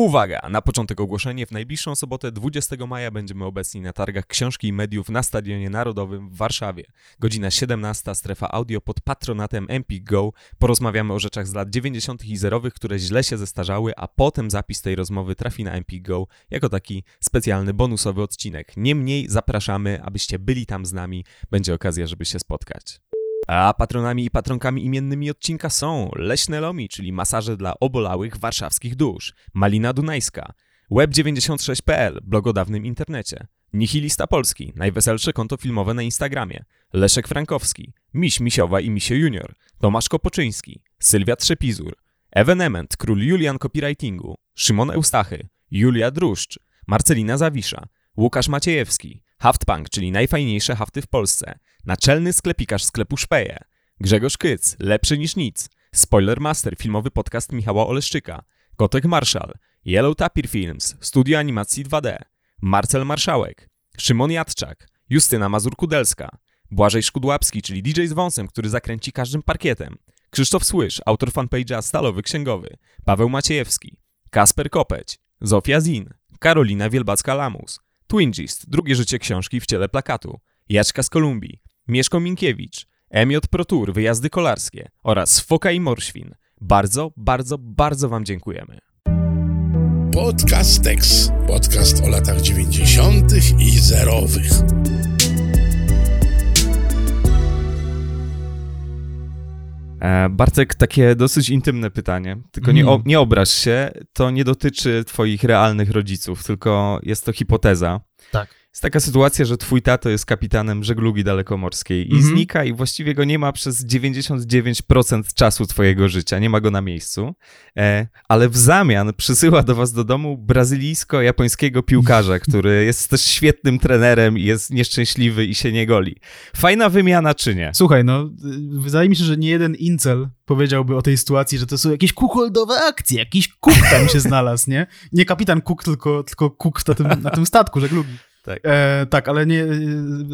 Uwaga! Na początek ogłoszenie. W najbliższą sobotę 20 maja będziemy obecni na targach książki i mediów na Stadionie Narodowym w Warszawie. Godzina 17, strefa audio pod patronatem Empik Go. Porozmawiamy o rzeczach z lat 90. i zerowych, które źle się zestarzały, a potem zapis tej rozmowy trafi na Empik Go jako taki specjalny bonusowy odcinek. Niemniej zapraszamy, abyście byli tam z nami. Będzie okazja, żeby się spotkać. A patronami i patronkami imiennymi odcinka są Leśne Lomi, czyli masaże dla obolałych warszawskich dusz, Malina Dunajska, Web96.pl, blog o dawnym internecie, Nihilista Polski, najweselsze konto filmowe na Instagramie, Leszek Frankowski, Miś Misiowa i Misie Junior, Tomasz Kopoczyński, Sylwia Trzepizur, Evenement, król Julian Copywritingu, Szymon Eustachy, Julia Druszcz, Marcelina Zawisza, Łukasz Maciejewski, Haftpunk, czyli najfajniejsze hafty w Polsce, naczelny sklepikarz sklepu Szpeje, Grzegorz Kyc, lepszy niż nic, Spoilermaster, filmowy podcast Michała Oleszczyka, Kotek Marszal, Yellow Tapir Films, studio animacji 2D, Marcel Marszałek, Szymon Jadczak, Justyna Mazur-Kudelska, Błażej Szkudłapski, czyli DJ z wąsem, który zakręci każdym parkietem, Krzysztof Słysz, autor fanpage'a Stalowy Księgowy, Paweł Maciejewski, Kasper Kopeć, Zofia Zin, Karolina Wielbacka-Lamus, Twingist, drugie życie książki w ciele plakatu, Jaczka z Kolumbii, Mieszko Minkiewicz, Emiot Protur, wyjazdy kolarskie oraz Foka i Morświn. Bardzo, bardzo, bardzo Wam dziękujemy. Podcast Tex. Podcast o latach 90. i zerowych. Bartek, takie dosyć intymne pytanie, tylko nie, o, nie obraź się, to nie dotyczy twoich realnych rodziców, tylko jest to hipoteza. Tak. Jest taka sytuacja, że twój tato jest kapitanem żeglugi dalekomorskiej i Mhm. znika i właściwie go nie ma przez 99% czasu twojego życia, nie ma go na miejscu, e, ale w zamian przysyła do was do domu brazylijsko-japońskiego piłkarza, który jest też świetnym trenerem i jest nieszczęśliwy i się nie goli. Fajna wymiana czy nie? Słuchaj, no, y, wydaje mi się, że nie jeden incel powiedziałby o tej sytuacji, że to są jakieś kucholdowe akcje, jakiś kuk tam się znalazł, nie? Nie kapitan Cook, tylko, tylko Cook na tym, na tym statku żeglugi. Tak. E, tak, ale nie,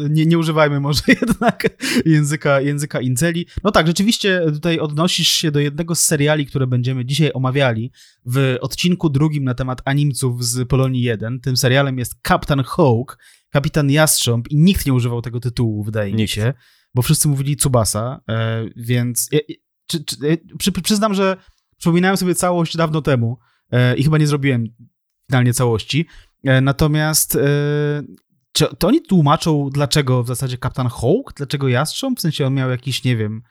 nie, nie używajmy może jednak języka, języka inceli. No tak, rzeczywiście tutaj odnosisz się do jednego z seriali, które będziemy dzisiaj omawiali w odcinku drugim na temat animców z Polonii 1. Tym serialem jest Kapitan Hawk, Kapitan Jastrząb i nikt nie używał tego tytułu, wydaje mi Nikt. się, bo wszyscy mówili Tsubasa, e, więc czy, czy, e, przy, przyznam, że przypominałem sobie całość dawno temu e, i chyba nie zrobiłem finalnie całości. E, Natomiast e, czy to oni tłumaczą, dlaczego w zasadzie Kapitan Hawk? Dlaczego jastrząb? W sensie on miał jakiś, nie wiem,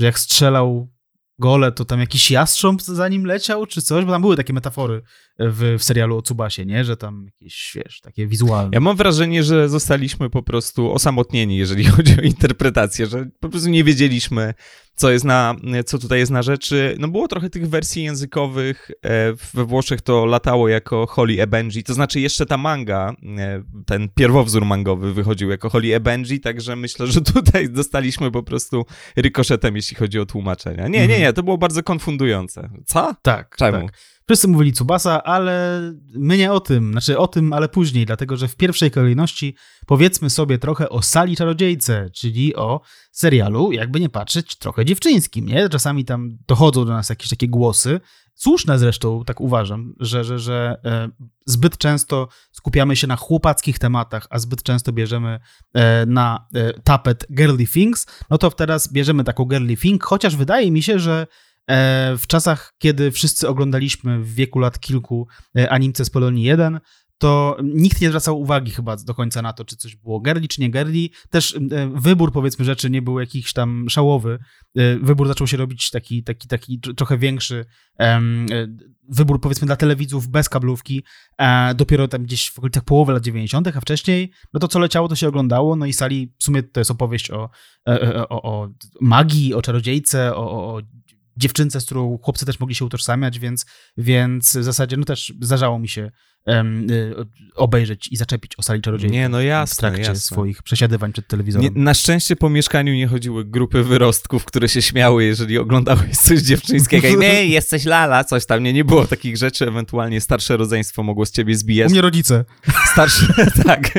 że jak strzelał gole, to tam jakiś jastrząb za nim leciał, czy coś? Bo tam były takie metafory w, w serialu o Tsubasie, nie? Że tam jakieś, wiesz, takie wizualne. Ja mam wrażenie, że zostaliśmy po prostu osamotnieni, jeżeli chodzi o interpretację, że po prostu nie wiedzieliśmy, co, jest na, co tutaj jest na rzeczy. No było trochę tych wersji językowych, e, we Włoszech to latało jako Holly e Benji, to znaczy jeszcze ta manga, e, ten pierwowzór mangowy wychodził jako Holly e Benji, także myślę, że tutaj dostaliśmy po prostu rykoszetem, jeśli chodzi o tłumaczenia. Nie, nie, nie, to było bardzo konfundujące. Co? Tak, Czemu? tak. Wszyscy mówili Tsubasa, ale my nie o tym, znaczy o tym, ale później, dlatego że w pierwszej kolejności powiedzmy sobie trochę o Sali Czarodziejce, czyli o serialu, jakby nie patrzeć, trochę dziewczyńskim, nie? Czasami tam dochodzą do nas jakieś takie głosy, słuszne zresztą, tak uważam, że, że, że e, zbyt często skupiamy się na chłopackich tematach, a zbyt często bierzemy e, na e, tapet girly things, no to teraz bierzemy taką girly thing, chociaż wydaje mi się, że w czasach, kiedy wszyscy oglądaliśmy w wieku lat kilku e, animce z Polonii 1, to nikt nie zwracał uwagi chyba do końca na to, czy coś było girly, czy nie girly. Też e, wybór, powiedzmy, rzeczy nie był jakiś tam szałowy. E, Wybór zaczął się robić taki, taki, taki tr- trochę większy. E, Wybór, powiedzmy, dla telewidzów bez kablówki, e, dopiero tam gdzieś w okolicach połowy lat 90., a wcześniej, no to co leciało, to się oglądało. No i sali, w sumie to jest opowieść o, e, e, o, o magii, o czarodziejce, o, o dziewczynce, z którą chłopcy też mogli się utożsamiać, więc, więc w zasadzie no też zdarzało mi się y, obejrzeć i zaczepić o sali czarodziejów. Nie, no w jasne, trakcie jasne. swoich przesiadywań przed telewizorem. Nie, na szczęście po mieszkaniu nie chodziły grupy wyrostków, które się śmiały, jeżeli oglądałeś coś dziewczyńskiego i nie, jesteś lala, coś tam. Nie, nie było takich rzeczy, ewentualnie starsze rodzeństwo mogło z ciebie U zbijać. mnie rodzice. Starsze, tak.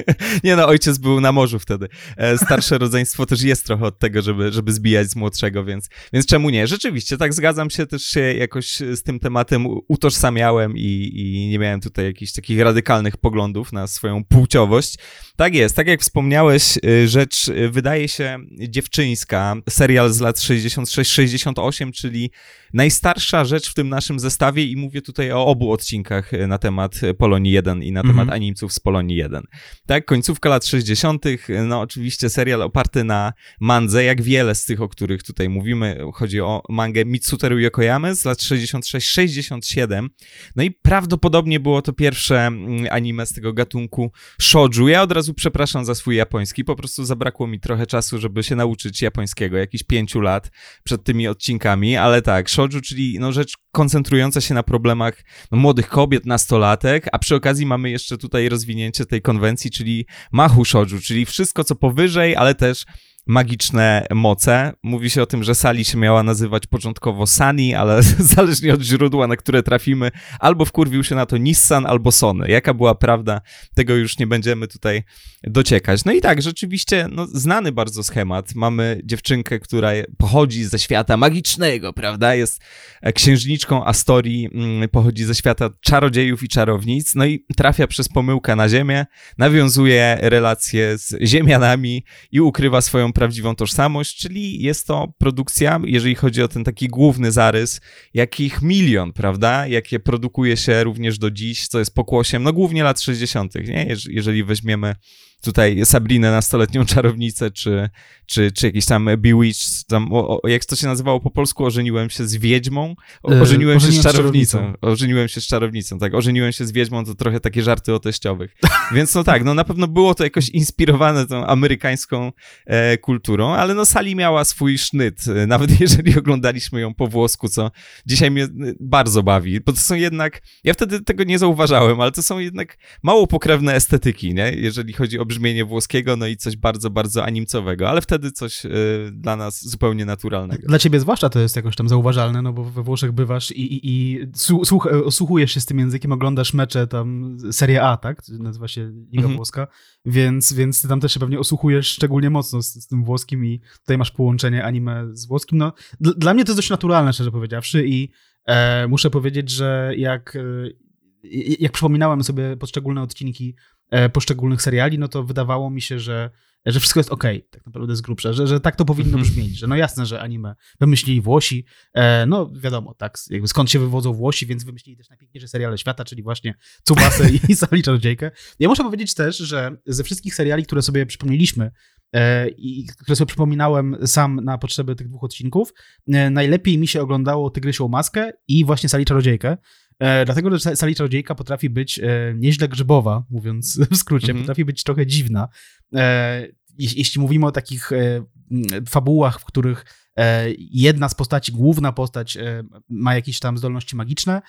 Nie no, ojciec był na morzu wtedy. E, Starsze rodzeństwo też jest trochę od tego, żeby, żeby zbijać z młodszego, więc, więc czemu nie? Rzeczywiście, tak zgadzam się, też się jakoś z tym tematem u- utożsamiałem i, i nie miałem tutaj jakichś takich radykalnych poglądów na swoją płciowość. Tak jest, tak jak wspomniałeś, y, rzecz y, wydaje się dziewczyńska, serial z lat 66-68, czyli najstarsza rzecz w tym naszym zestawie i mówię tutaj o obu odcinkach y, na temat Polonii 1 i na Mhm. temat animców z Polonii 1. Tak, końcówka lat 60., y, no oczywiście serial oparty na mandze, jak wiele z tych, o których tutaj mówimy, chodzi o mangę Mitsuteru Yokoyamy z lat 66-67, no i prawdopodobnie było to pierwsze mm, anime z tego gatunku shouju. Ja od razu przepraszam za swój japoński, po prostu zabrakło mi trochę czasu, żeby się nauczyć japońskiego, jakieś pięciu lat przed tymi odcinkami, ale tak, shouju, czyli no rzecz koncentrująca się na problemach no, młodych kobiet, nastolatek, a przy okazji mamy jeszcze tutaj rozwinięcie tej konwencji, czyli mahu shouju, czyli wszystko co powyżej, ale też magiczne moce. Mówi się o tym, że Sali się miała nazywać początkowo Sani, ale zależnie od źródła, na które trafimy, albo wkurwił się na to Nissan, albo Sony. Jaka była prawda, tego już nie będziemy tutaj dociekać. No i tak, rzeczywiście, no, znany bardzo schemat. Mamy dziewczynkę, która pochodzi ze świata magicznego, prawda? Jest e, księżniczką Astorii, mm, pochodzi ze świata czarodziejów i czarownic, no i trafia przez pomyłkę na ziemię, nawiązuje relacje z ziemianami i ukrywa swoją prawdziwą tożsamość, czyli jest to produkcja, jeżeli chodzi o ten taki główny zarys, jakich milion, prawda? Jakie produkuje się również do dziś, co jest pokłosiem, no głównie lat 60., nie? Jeż- Jeżeli weźmiemy tutaj Sabrinę, nastoletnią czarownicę, czy, czy, czy jakiś tam Bewitched, tam, o, o, jak to się nazywało po polsku, ożeniłem się z wiedźmą, o, E, ożeniłem się z ożeniłem z czarownicą, czarownicą. ożeniłem się z czarownicą, tak, ożeniłem się z wiedźmą, to trochę takie żarty o teściowych. Więc no tak, no na pewno było to jakoś inspirowane tą amerykańską e, kulturą, ale no Sali miała swój sznyt, e, nawet jeżeli oglądaliśmy ją po włosku, co dzisiaj mnie e, bardzo bawi, bo to są jednak, ja wtedy tego nie zauważałem, ale to są jednak mało pokrewne estetyki, nie? Jeżeli chodzi o brzmienie włoskiego, no i coś bardzo, bardzo animcowego, ale wtedy coś e, dla nas zupełnie naturalnego. Dla ciebie zwłaszcza to jest jakoś tam zauważalne, no bo we Włoszech bywasz i, i, i słu- słuch, osłuchujesz się z tym językiem, oglądasz mecze tam Serie A, tak? Nazywa się Liga Mhm. Włoska, więc, więc ty tam też się pewnie osłuchujesz szczególnie mocno z, z tym włoskim i tutaj masz połączenie anime z włoskim. No, dl- dla mnie to jest dość naturalne, szczerze powiedziawszy i e, muszę powiedzieć, że jak, e, jak przypominałem sobie poszczególne odcinki e, poszczególnych seriali, no to wydawało mi się, że że wszystko jest okej, tak naprawdę z grubsza, że, że tak to powinno Mhm. brzmieć, że no jasne, że anime wymyślili Włosi, e, no wiadomo, tak, jakby skąd się wywodzą Włosi, więc wymyślili też najpiękniejsze seriale świata, czyli właśnie Tsubasę i Sali Czarodziejkę. Ja muszę powiedzieć też, że ze wszystkich seriali, które sobie przypomnieliśmy e, i które sobie przypominałem sam na potrzeby tych dwóch odcinków, e, najlepiej mi się oglądało Tygrysią Maskę i właśnie Sali Czarodziejkę, E, dlatego, że Sali Czarodziejka potrafi być e, nieźle grzybowa, mówiąc w skrócie, Mhm. potrafi być trochę dziwna. E, jeśli, mówimy o takich e, fabułach, w których e, jedna z postaci, główna postać e, ma jakieś tam zdolności magiczne,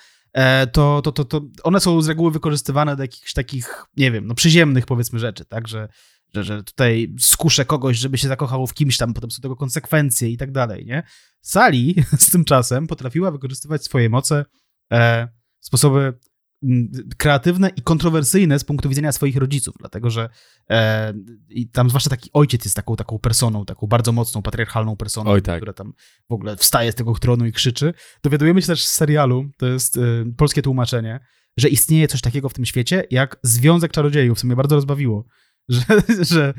to, to, to, to one są z reguły wykorzystywane do jakichś takich, nie wiem, no przyziemnych powiedzmy rzeczy, tak, że, że, że tutaj skuszę kogoś, żeby się zakochało w kimś tam, potem są tego konsekwencje i tak dalej, nie? Sali z tym czasem potrafiła wykorzystywać swoje moce sposoby mm, kreatywne i kontrowersyjne z punktu widzenia swoich rodziców, dlatego że e, i tam zwłaszcza taki ojciec jest taką, taką personą, taką bardzo mocną, patriarchalną personą, Oj, tak. która tam w ogóle wstaje z tego tronu i krzyczy. Dowiadujemy się też z serialu, to jest e, polskie tłumaczenie, że istnieje coś takiego w tym świecie jak Związek Czarodziejów, co mnie bardzo rozbawiło, że, że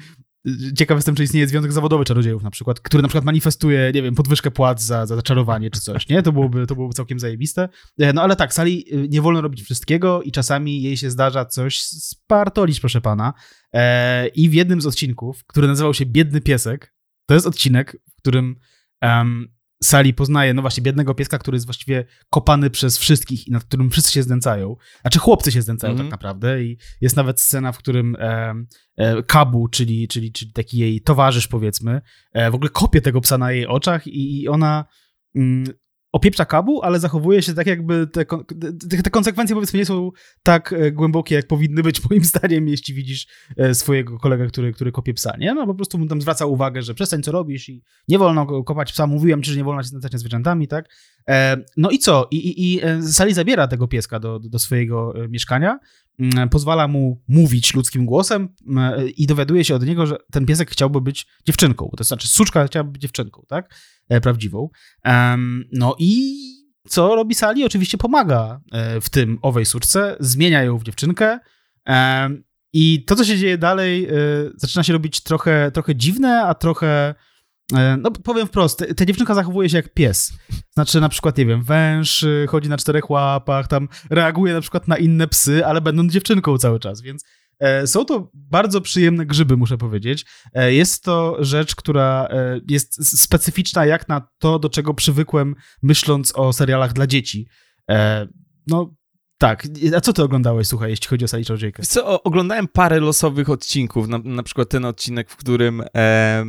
ciekaw jestem, czy istnieje Związek Zawodowy Czarodziejów na przykład, który na przykład manifestuje, nie wiem, podwyżkę płat za, za czarowanie czy coś, nie? To byłoby, to byłoby całkiem zajebiste. E, No ale tak, Sali y, nie wolno robić wszystkiego i czasami jej się zdarza coś spartolić, proszę pana. E, I w jednym z odcinków, który nazywał się Biedny Piesek, to jest odcinek, w którym em, Sali poznaje, no właśnie, biednego pieska, który jest właściwie kopany przez wszystkich i nad którym wszyscy się znęcają. Znaczy chłopcy się znęcają Mhm. tak naprawdę i jest nawet scena, w którym em, e, Kabu, czyli, czyli, czyli taki jej towarzysz powiedzmy, e, w ogóle kopie tego psa na jej oczach i, i ona... Mm, opieprza kabu, ale zachowuje się tak jakby te, te, konsekwencje powiedzmy nie są tak e, głębokie, jak powinny być moim zdaniem, jeśli widzisz e, swojego kolegę, który, który kopie psa, nie? No po prostu mu tam zwraca uwagę, że przestań co robisz i nie wolno kopać psa, mówiłem ci, że nie wolno się znęcać nad zwierzętami, tak? E, no i co? I, i, i Sally zabiera tego pieska do, do swojego mieszkania, mm, pozwala mu mówić ludzkim głosem i dowiaduje się od niego, że ten piesek chciałby być dziewczynką, to znaczy suczka chciałaby być dziewczynką, tak? E, prawdziwą. No i co robi Sali? Oczywiście pomaga e, w tym owej suczce, zmienia ją w dziewczynkę. I to, co się dzieje dalej, e, zaczyna się robić trochę, trochę dziwne, a trochę. No, powiem wprost, ta dziewczynka zachowuje się jak pies. Znaczy, na przykład, nie wiem, węż, chodzi na czterech łapach, tam reaguje na przykład na inne psy, ale będąc dziewczynką cały czas, więc są to bardzo przyjemne grzyby, muszę powiedzieć. E, jest to rzecz, która e, jest specyficzna jak na to, do czego przywykłem, myśląc o serialach dla dzieci. No, tak. A co ty oglądałeś, słuchaj, jeśli chodzi o Sally Czarodziejkę? Co, oglądałem parę losowych odcinków, na, na przykład ten odcinek, w którym e,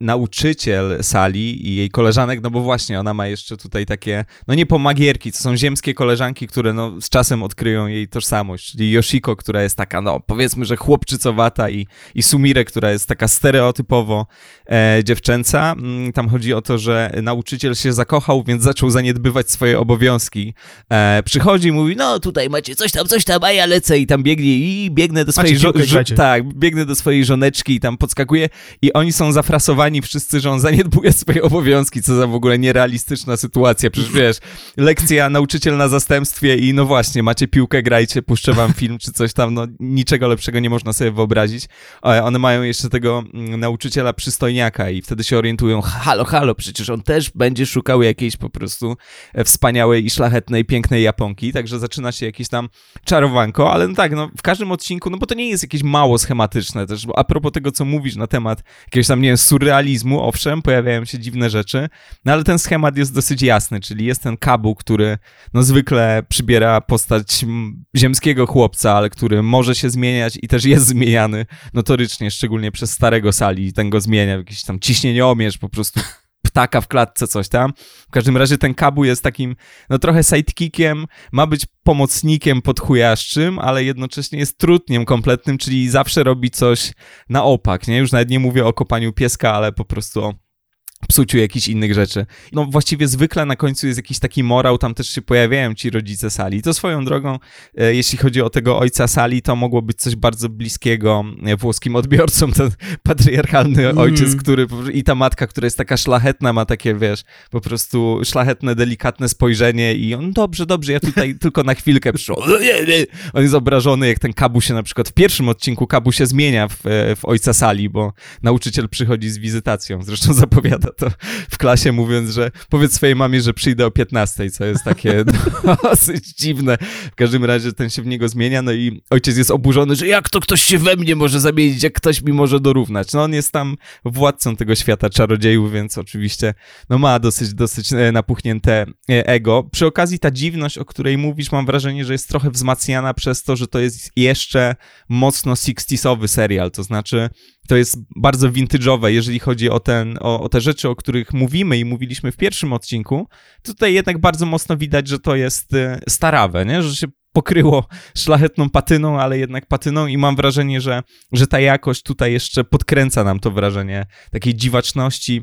nauczyciel sali i jej koleżanek, no bo właśnie ona ma jeszcze tutaj takie, no nie pomagierki, to są ziemskie koleżanki, które no z czasem odkryją jej tożsamość, czyli Yoshiko, która jest taka, no powiedzmy, że chłopczycowata i, i Sumire, która jest taka stereotypowo e, dziewczęca. Mm, tam chodzi o to, że nauczyciel się zakochał, więc zaczął zaniedbywać swoje obowiązki. E, przychodzi i mówi, no tutaj macie coś tam, coś tam, a ja lecę i tam biegnie i biegnę do swojej żo- żo- tak, biegnę do swojej żoneczki i tam podskakuje i oni są zafrasowani wszyscy, że on zaniedbuje swoje obowiązki, co za w ogóle nierealistyczna sytuacja. Przecież wiesz, lekcja nauczyciel na zastępstwie i no właśnie, macie piłkę, grajcie, puszczę wam film czy coś tam, no niczego lepszego nie można sobie wyobrazić. One mają jeszcze tego mm, nauczyciela przystojniaka i wtedy się orientują, halo, halo, przecież on też będzie szukał jakiejś po prostu e, wspaniałej i szlachetnej, pięknej Japonki, także zaczyna się jakieś tam czarowanko, ale no tak, no w każdym odcinku, no bo to nie jest jakieś mało schematyczne też, bo a propos tego, co mówisz na temat jakiegoś tam, nie wiem, surrealizmu, realizmu, owszem, pojawiają się dziwne rzeczy, no ale ten schemat jest dosyć jasny, czyli jest ten Kabu, który no zwykle przybiera postać ziemskiego chłopca, ale który może się zmieniać i też jest zmieniany notorycznie, szczególnie przez starego Sali, ten go zmienia jakiś tam ciśnieniomierz, po prostu ptaka w klatce, coś tam. W każdym razie ten Kabu jest takim, no trochę sidekickiem, ma być pomocnikiem podchujaszczym, ale jednocześnie jest trutniem kompletnym, czyli zawsze robi coś na opak, nie? Już nawet nie mówię o kopaniu pieska, ale po prostu o psuciu jakichś innych rzeczy. No właściwie zwykle na końcu jest jakiś taki morał, tam też się pojawiają ci rodzice Sali. To swoją drogą, e, jeśli chodzi o tego ojca Sali, to mogło być coś bardzo bliskiego e, włoskim odbiorcom, ten patriarchalny mm. ojciec, który i ta matka, która jest taka szlachetna, ma takie, wiesz, po prostu szlachetne, delikatne spojrzenie i on, dobrze, dobrze, ja tutaj tylko na chwilkę przyszło. On jest obrażony, jak ten Kabu się na przykład w pierwszym odcinku Kabu się zmienia w, e, w ojca Sali, bo nauczyciel przychodzi z wizytacją, zresztą zapowiada to w klasie mówiąc, że powiedz swojej mamie, że przyjdę o 15, co jest takie dosyć dziwne. W każdym razie ten się w niego zmienia, no i ojciec jest oburzony, że jak to ktoś się we mnie może zamienić, jak ktoś mi może dorównać. No on jest tam władcą tego świata czarodziejów, więc oczywiście no ma dosyć, dosyć e, napuchnięte e, ego. Przy okazji ta dziwność, o której mówisz, mam wrażenie, że jest trochę wzmacniana przez to, że to jest jeszcze mocno 60sowy serial, to znaczy to jest bardzo vintage'owe, jeżeli chodzi o, ten, o, o, te rzeczy, o których mówimy i mówiliśmy w pierwszym odcinku. Tutaj jednak bardzo mocno widać, że to jest y, starawe, nie? że się pokryło szlachetną patyną, ale jednak patyną i mam wrażenie, że, że ta jakość tutaj jeszcze podkręca nam to wrażenie takiej dziwaczności,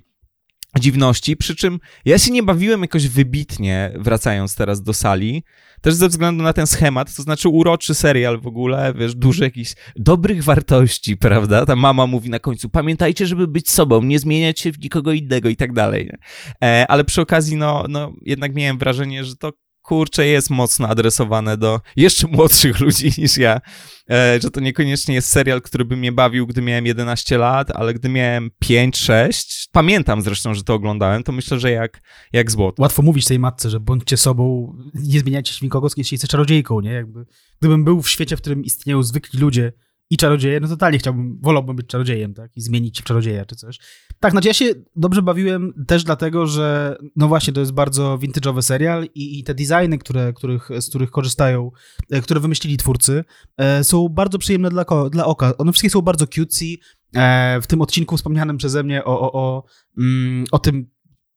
dziwności, przy czym ja się nie bawiłem jakoś wybitnie, wracając teraz do sali, też ze względu na ten schemat, to znaczy uroczy serial w ogóle, wiesz, dużo jakichś dobrych wartości, prawda? Ta mama mówi na końcu, pamiętajcie, żeby być sobą, nie zmieniać się w nikogo innego i tak dalej. E, ale przy okazji, no, no, jednak miałem wrażenie, że to kurczę, jest mocno adresowane do jeszcze młodszych ludzi niż ja. E, że to niekoniecznie jest serial, który by mnie bawił, gdy miałem 11 lat, ale gdy miałem 5-6, pamiętam zresztą, że to oglądałem, to myślę, że jak, jak złoto. Łatwo mówić tej matce, że bądźcie sobą, nie zmieniajcie się nikogo, jeśli jesteś czarodziejką, nie? Jakby, gdybym był w świecie, w którym istnieją zwykli ludzie, i czarodzieje, no totalnie chciałbym, wolałbym być czarodziejem, tak? I zmienić się w czarodzieja czy coś. Tak, znaczy ja się dobrze bawiłem też dlatego, że no właśnie to jest bardzo vintage'owy serial i, i te designy, które, których, z których korzystają, e, które wymyślili twórcy, e, są bardzo przyjemne dla, dla oka. One wszystkie są bardzo cutesy. E, w tym odcinku wspomnianym przeze mnie o, o, o, mm, o tym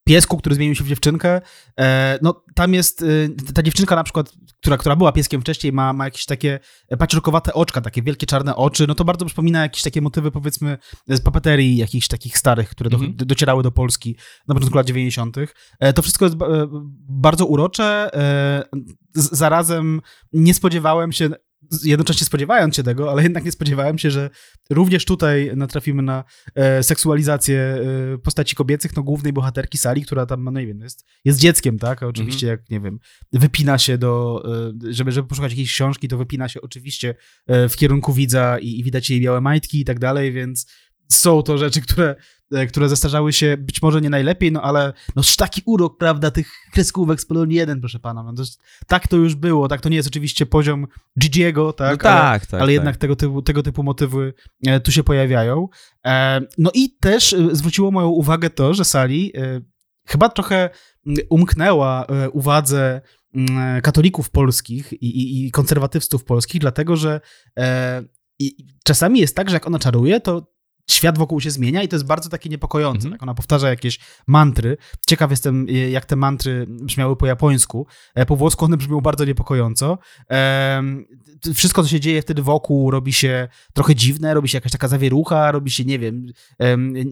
piesku, który zmienił się w dziewczynkę. E, no tam jest, e, ta dziewczynka na przykład, która, która była pieskiem wcześniej, ma, ma jakieś takie paciorkowate oczka, takie wielkie czarne oczy, no to bardzo przypomina jakieś takie motywy powiedzmy z papeterii jakichś takich starych, które do, mhm. docierały do Polski na początku lat 90. E, to wszystko jest bardzo urocze, zarazem nie spodziewałem się jednocześnie spodziewając się tego, ale jednak nie spodziewałem się, że również tutaj natrafimy na e, seksualizację e, postaci kobiecych, no głównej bohaterki Sali, która tam, no nie wiem, jest, jest dzieckiem, tak? Oczywiście mm -hmm. jak, nie wiem, wypina się do, e, żeby, żeby poszukać jakiejś książki, to wypina się oczywiście e, w kierunku widza i, i widać jej białe majtki i tak dalej, więc są to rzeczy, które, e, które zestarzały się być może nie najlepiej, no ale no taki urok, prawda, tych kreskówek z Polonii 1, proszę pana. No to, tak to już było, tak to nie jest oczywiście poziom Gigiego, tak? No tak, ale, tak, ale tak. jednak tego typu, tego typu motywy e, tu się pojawiają. E, no i też zwróciło moją uwagę to, że Sali chyba trochę umknęła uwadze katolików polskich i, i, i polskich, dlatego że i czasami jest tak, że jak ona czaruje, to świat wokół się zmienia i to jest bardzo takie niepokojące. Mm -hmm. Tak? Ona powtarza jakieś mantry. Ciekaw jestem, jak te mantry brzmiały po japońsku. E, po włosku one brzmią bardzo niepokojąco. Wszystko, co się dzieje wtedy wokół, robi się trochę dziwne, robi się jakaś taka zawierucha, robi się, nie wiem,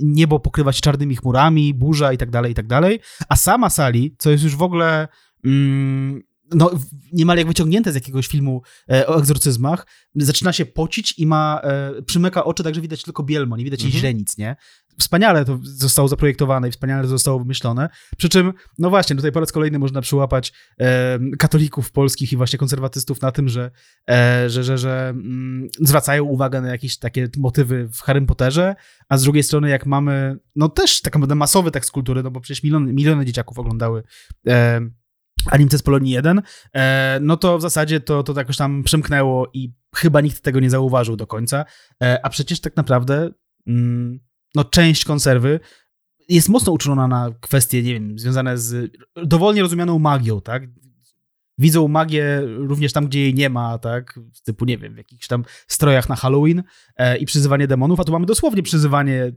niebo pokrywa się czarnymi chmurami, burza i tak dalej, i tak dalej. A sama Sali, co jest już w ogóle mm, no, niemal jak wyciągnięte z jakiegoś filmu e, o egzorcyzmach, zaczyna się pocić i ma, e, przymyka oczy, także widać tylko bielmo, nie widać jej mhm. źrenic, nie? Wspaniale to zostało zaprojektowane i wspaniale to zostało wymyślone. Przy czym, no właśnie, tutaj po raz kolejny można przyłapać e, katolików polskich i właśnie konserwatystów na tym, że, e, że, że, że mm, zwracają uwagę na jakieś takie motywy w Harry Potterze, a z drugiej strony jak mamy, no też tak naprawdę masowy tekst kultury, no bo przecież miliony, miliony dzieciaków oglądały e, Animce z Polonii 1, e, no to w zasadzie to, to jakoś tam przemknęło i chyba nikt tego nie zauważył do końca. E, a przecież tak naprawdę mm, no, część konserwy jest mocno uczulona na kwestie, nie wiem, związane z dowolnie rozumianą magią, tak? Widzą magię również tam, gdzie jej nie ma, tak? Typu, nie wiem, w jakichś tam strojach na Halloween e, i przyzywanie demonów, a tu mamy dosłownie przyzywanie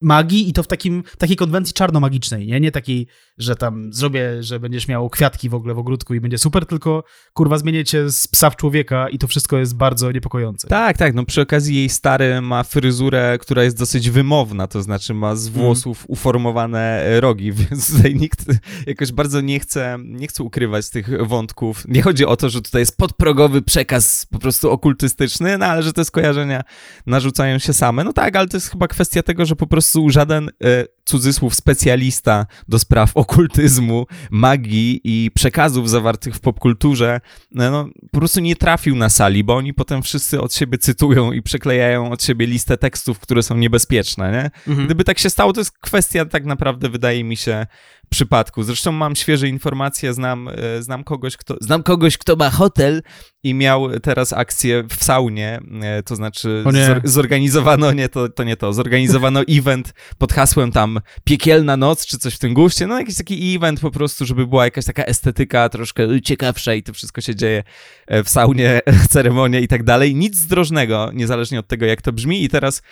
magii i to w takim, takiej konwencji czarnomagicznej, nie? Nie takiej, że tam zrobię, że będziesz miał kwiatki w ogóle w ogródku i będzie super, tylko kurwa zmienię cię z psa w człowieka i to wszystko jest bardzo niepokojące. Tak, tak, no przy okazji jej stary ma fryzurę, która jest dosyć wymowna, to znaczy ma z mhm. włosów mm. uformowane rogi, więc tutaj nikt jakoś bardzo nie chce, nie chce ukrywać tych wątków. Nie chodzi o to, że tutaj jest podprogowy przekaz po prostu okultystyczny, no ale że te skojarzenia narzucają się same. No tak, ale to jest chyba kwestia tego, że po prostu prostu żaden e, cudzysłów specjalista do spraw okultyzmu, magii i przekazów zawartych w popkulturze, no, no, po prostu nie trafił na sali, bo oni potem wszyscy od siebie cytują i przeklejają od siebie listę tekstów, które są niebezpieczne, nie? Mhm. Gdyby tak się stało, to jest kwestia tak naprawdę, wydaje mi się, przypadku. Zresztą mam świeże informacje, znam, e, znam kogoś, kto, znam kogoś, kto ma hotel i miał teraz akcję w saunie, e, to znaczy zorganizowano, nie to, to nie to, zorganizowano event pod hasłem tam piekielna noc, czy coś w tym guście, no jakiś taki event po prostu, żeby była jakaś taka estetyka troszkę ciekawsza i to wszystko się dzieje e, w saunie, ceremonia i tak dalej. Nic zdrożnego, niezależnie od tego, jak to brzmi i teraz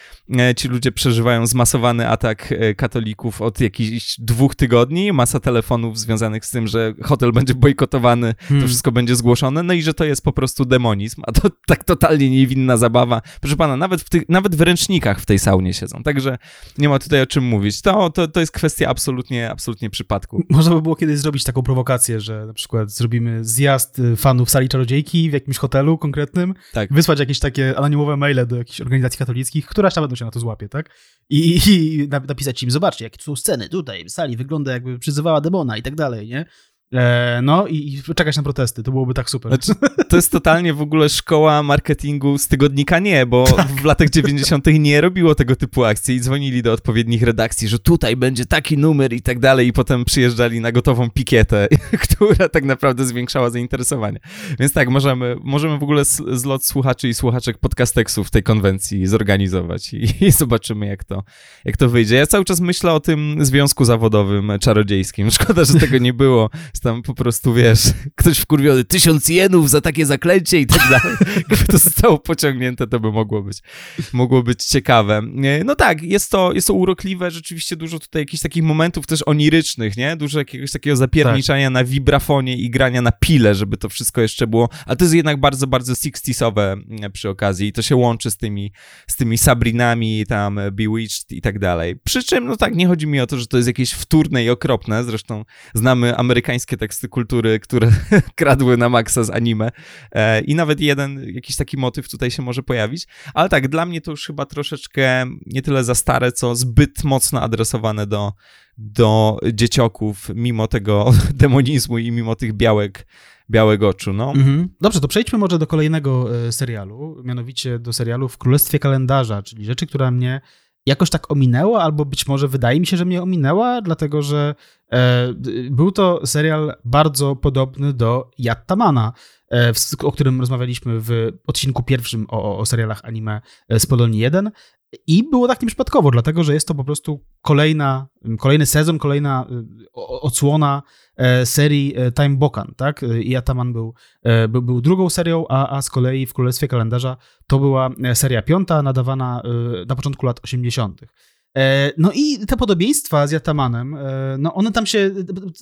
ci ludzie przeżywają zmasowany atak katolików od jakichś dwóch tygodni, masa telefonów związanych z tym, że hotel będzie bojkotowany, hmm. to wszystko będzie zgłoszone, no i że to jest po prostu demonizm, a to tak totalnie niewinna zabawa. Proszę pana, nawet w, tych, nawet w ręcznikach w tej saunie siedzą, także nie ma tutaj o czym mówić. To, to, to jest kwestia absolutnie, absolutnie przypadku. Można by było kiedyś zrobić taką prowokację, że na przykład zrobimy zjazd y, fanów sali czarodziejki w jakimś hotelu konkretnym, tak. wysłać jakieś takie anonimowe maile do jakichś organizacji katolickich, która tam będą się na to złapie, tak? I, i napisać im, zobaczcie, jakie tu są sceny tutaj, w sali wygląda jakby przyzywała demona i tak dalej, nie? E, no i, i, czekać na protesty, to byłoby tak super. Znaczy, to jest totalnie w ogóle szkoła marketingu z tygodnika nie, bo tak. w latach 90. nie robiło tego typu akcji i dzwonili do odpowiednich redakcji, że tutaj będzie taki numer i tak dalej i potem przyjeżdżali na gotową pikietę, która tak naprawdę zwiększała zainteresowanie. Więc tak, możemy, możemy w ogóle zlot słuchaczy i słuchaczek podcasteksu w tej konwencji zorganizować i, i zobaczymy jak to, jak to wyjdzie. Ja cały czas myślę o tym związku zawodowym czarodziejskim. Szkoda, że tego nie było tam po prostu, wiesz, ktoś wkurwiony, tysiąc jenów za takie zaklęcie i tak dalej. Gdyby to zostało pociągnięte, to by mogło być, mogło być ciekawe. No tak, jest to, jest to urokliwe, rzeczywiście dużo tutaj jakichś takich momentów też onirycznych, nie? Dużo jakiegoś takiego zapierniczania tak. na wibrafonie i grania na pile, żeby to wszystko jeszcze było, ale to jest jednak bardzo, bardzo 60sowe przy okazji i to się łączy z tymi, z tymi Sabrinami, tam Bewitched i tak dalej. Przy czym, no tak, nie chodzi mi o to, że to jest jakieś wtórne i okropne, zresztą znamy amerykańskie teksty kultury, które kradły na maksa z anime e, i nawet jeden jakiś taki motyw tutaj się może pojawić, ale tak, dla mnie to już chyba troszeczkę nie tyle za stare, co zbyt mocno adresowane do, do dziecioków, mimo tego demonizmu i mimo tych białek białego oczu, no. Mhm. Dobrze, to przejdźmy może do kolejnego e, serialu, mianowicie do serialu W Królestwie Kalendarza, czyli rzeczy, która mnie jakoś tak ominęła, albo być może wydaje mi się, że mnie ominęła, dlatego że e, był to serial bardzo podobny do Yattamana, e, o którym rozmawialiśmy w odcinku pierwszym o, o serialach anime z Polonii 1. I było tak nieprzypadkowo, dlatego że jest to po prostu kolejna, kolejny sezon, kolejna y, odsłona e, serii e, Time Bokan, tak? I Ataman był, e, był, był drugą serią, a, a z kolei w Królestwie Kalendarza to była seria piąta, nadawana na początku lat 80. No i te podobieństwa z Jatamanem, no one tam się,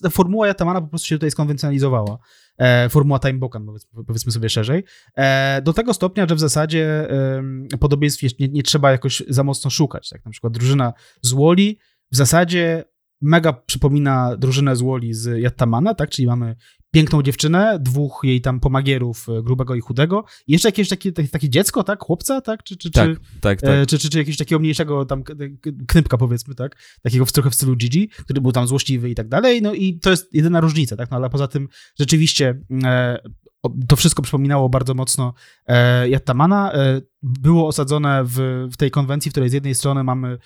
ta formuła Jatamana po prostu się tutaj skonwencjonalizowała. Formuła Time Bokan, powiedzmy sobie szerzej. Do tego stopnia, że w zasadzie podobieństw nie, nie trzeba jakoś za mocno szukać. Tak? Na przykład drużyna z Woli w zasadzie mega przypomina drużynę z Woli z Jattamana, tak? Czyli mamy piękną dziewczynę, dwóch jej tam pomagierów, e, grubego i chudego. I jeszcze jakieś takie, takie dziecko, tak? Chłopca, tak? Czy, czy, tak, czy, tak, tak. E, czy, czy, czy jakiegoś takiego mniejszego tam knypka, powiedzmy, tak? Takiego w, trochę w stylu Gigi, który był tam złośliwy i tak dalej. No i to jest jedyna różnica, tak? No ale poza tym rzeczywiście e, to wszystko przypominało bardzo mocno e, Jattamana. E, było osadzone w, w tej konwencji, w której z jednej strony mamy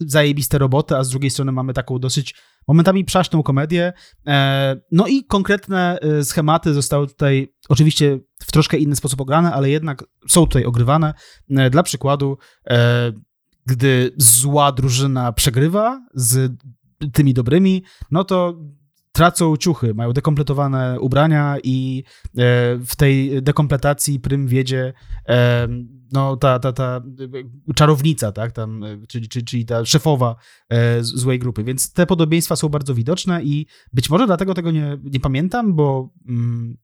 zajebiste roboty, a z drugiej strony mamy taką dosyć momentami przaśną komedię. E, no i konkretne e, schematy zostały tutaj oczywiście w troszkę inny sposób ograne, ale jednak są tutaj ogrywane. E, dla przykładu, gdy zła drużyna przegrywa z tymi dobrymi, no to tracą ciuchy, mają dekompletowane ubrania i w tej dekompletacji prym wiedzie no, ta, ta, ta czarownica, tak, tam, czyli, czyli, czyli ta szefowa e, złej grupy. Więc te podobieństwa są bardzo widoczne i być może dlatego tego nie, nie pamiętam, bo mm,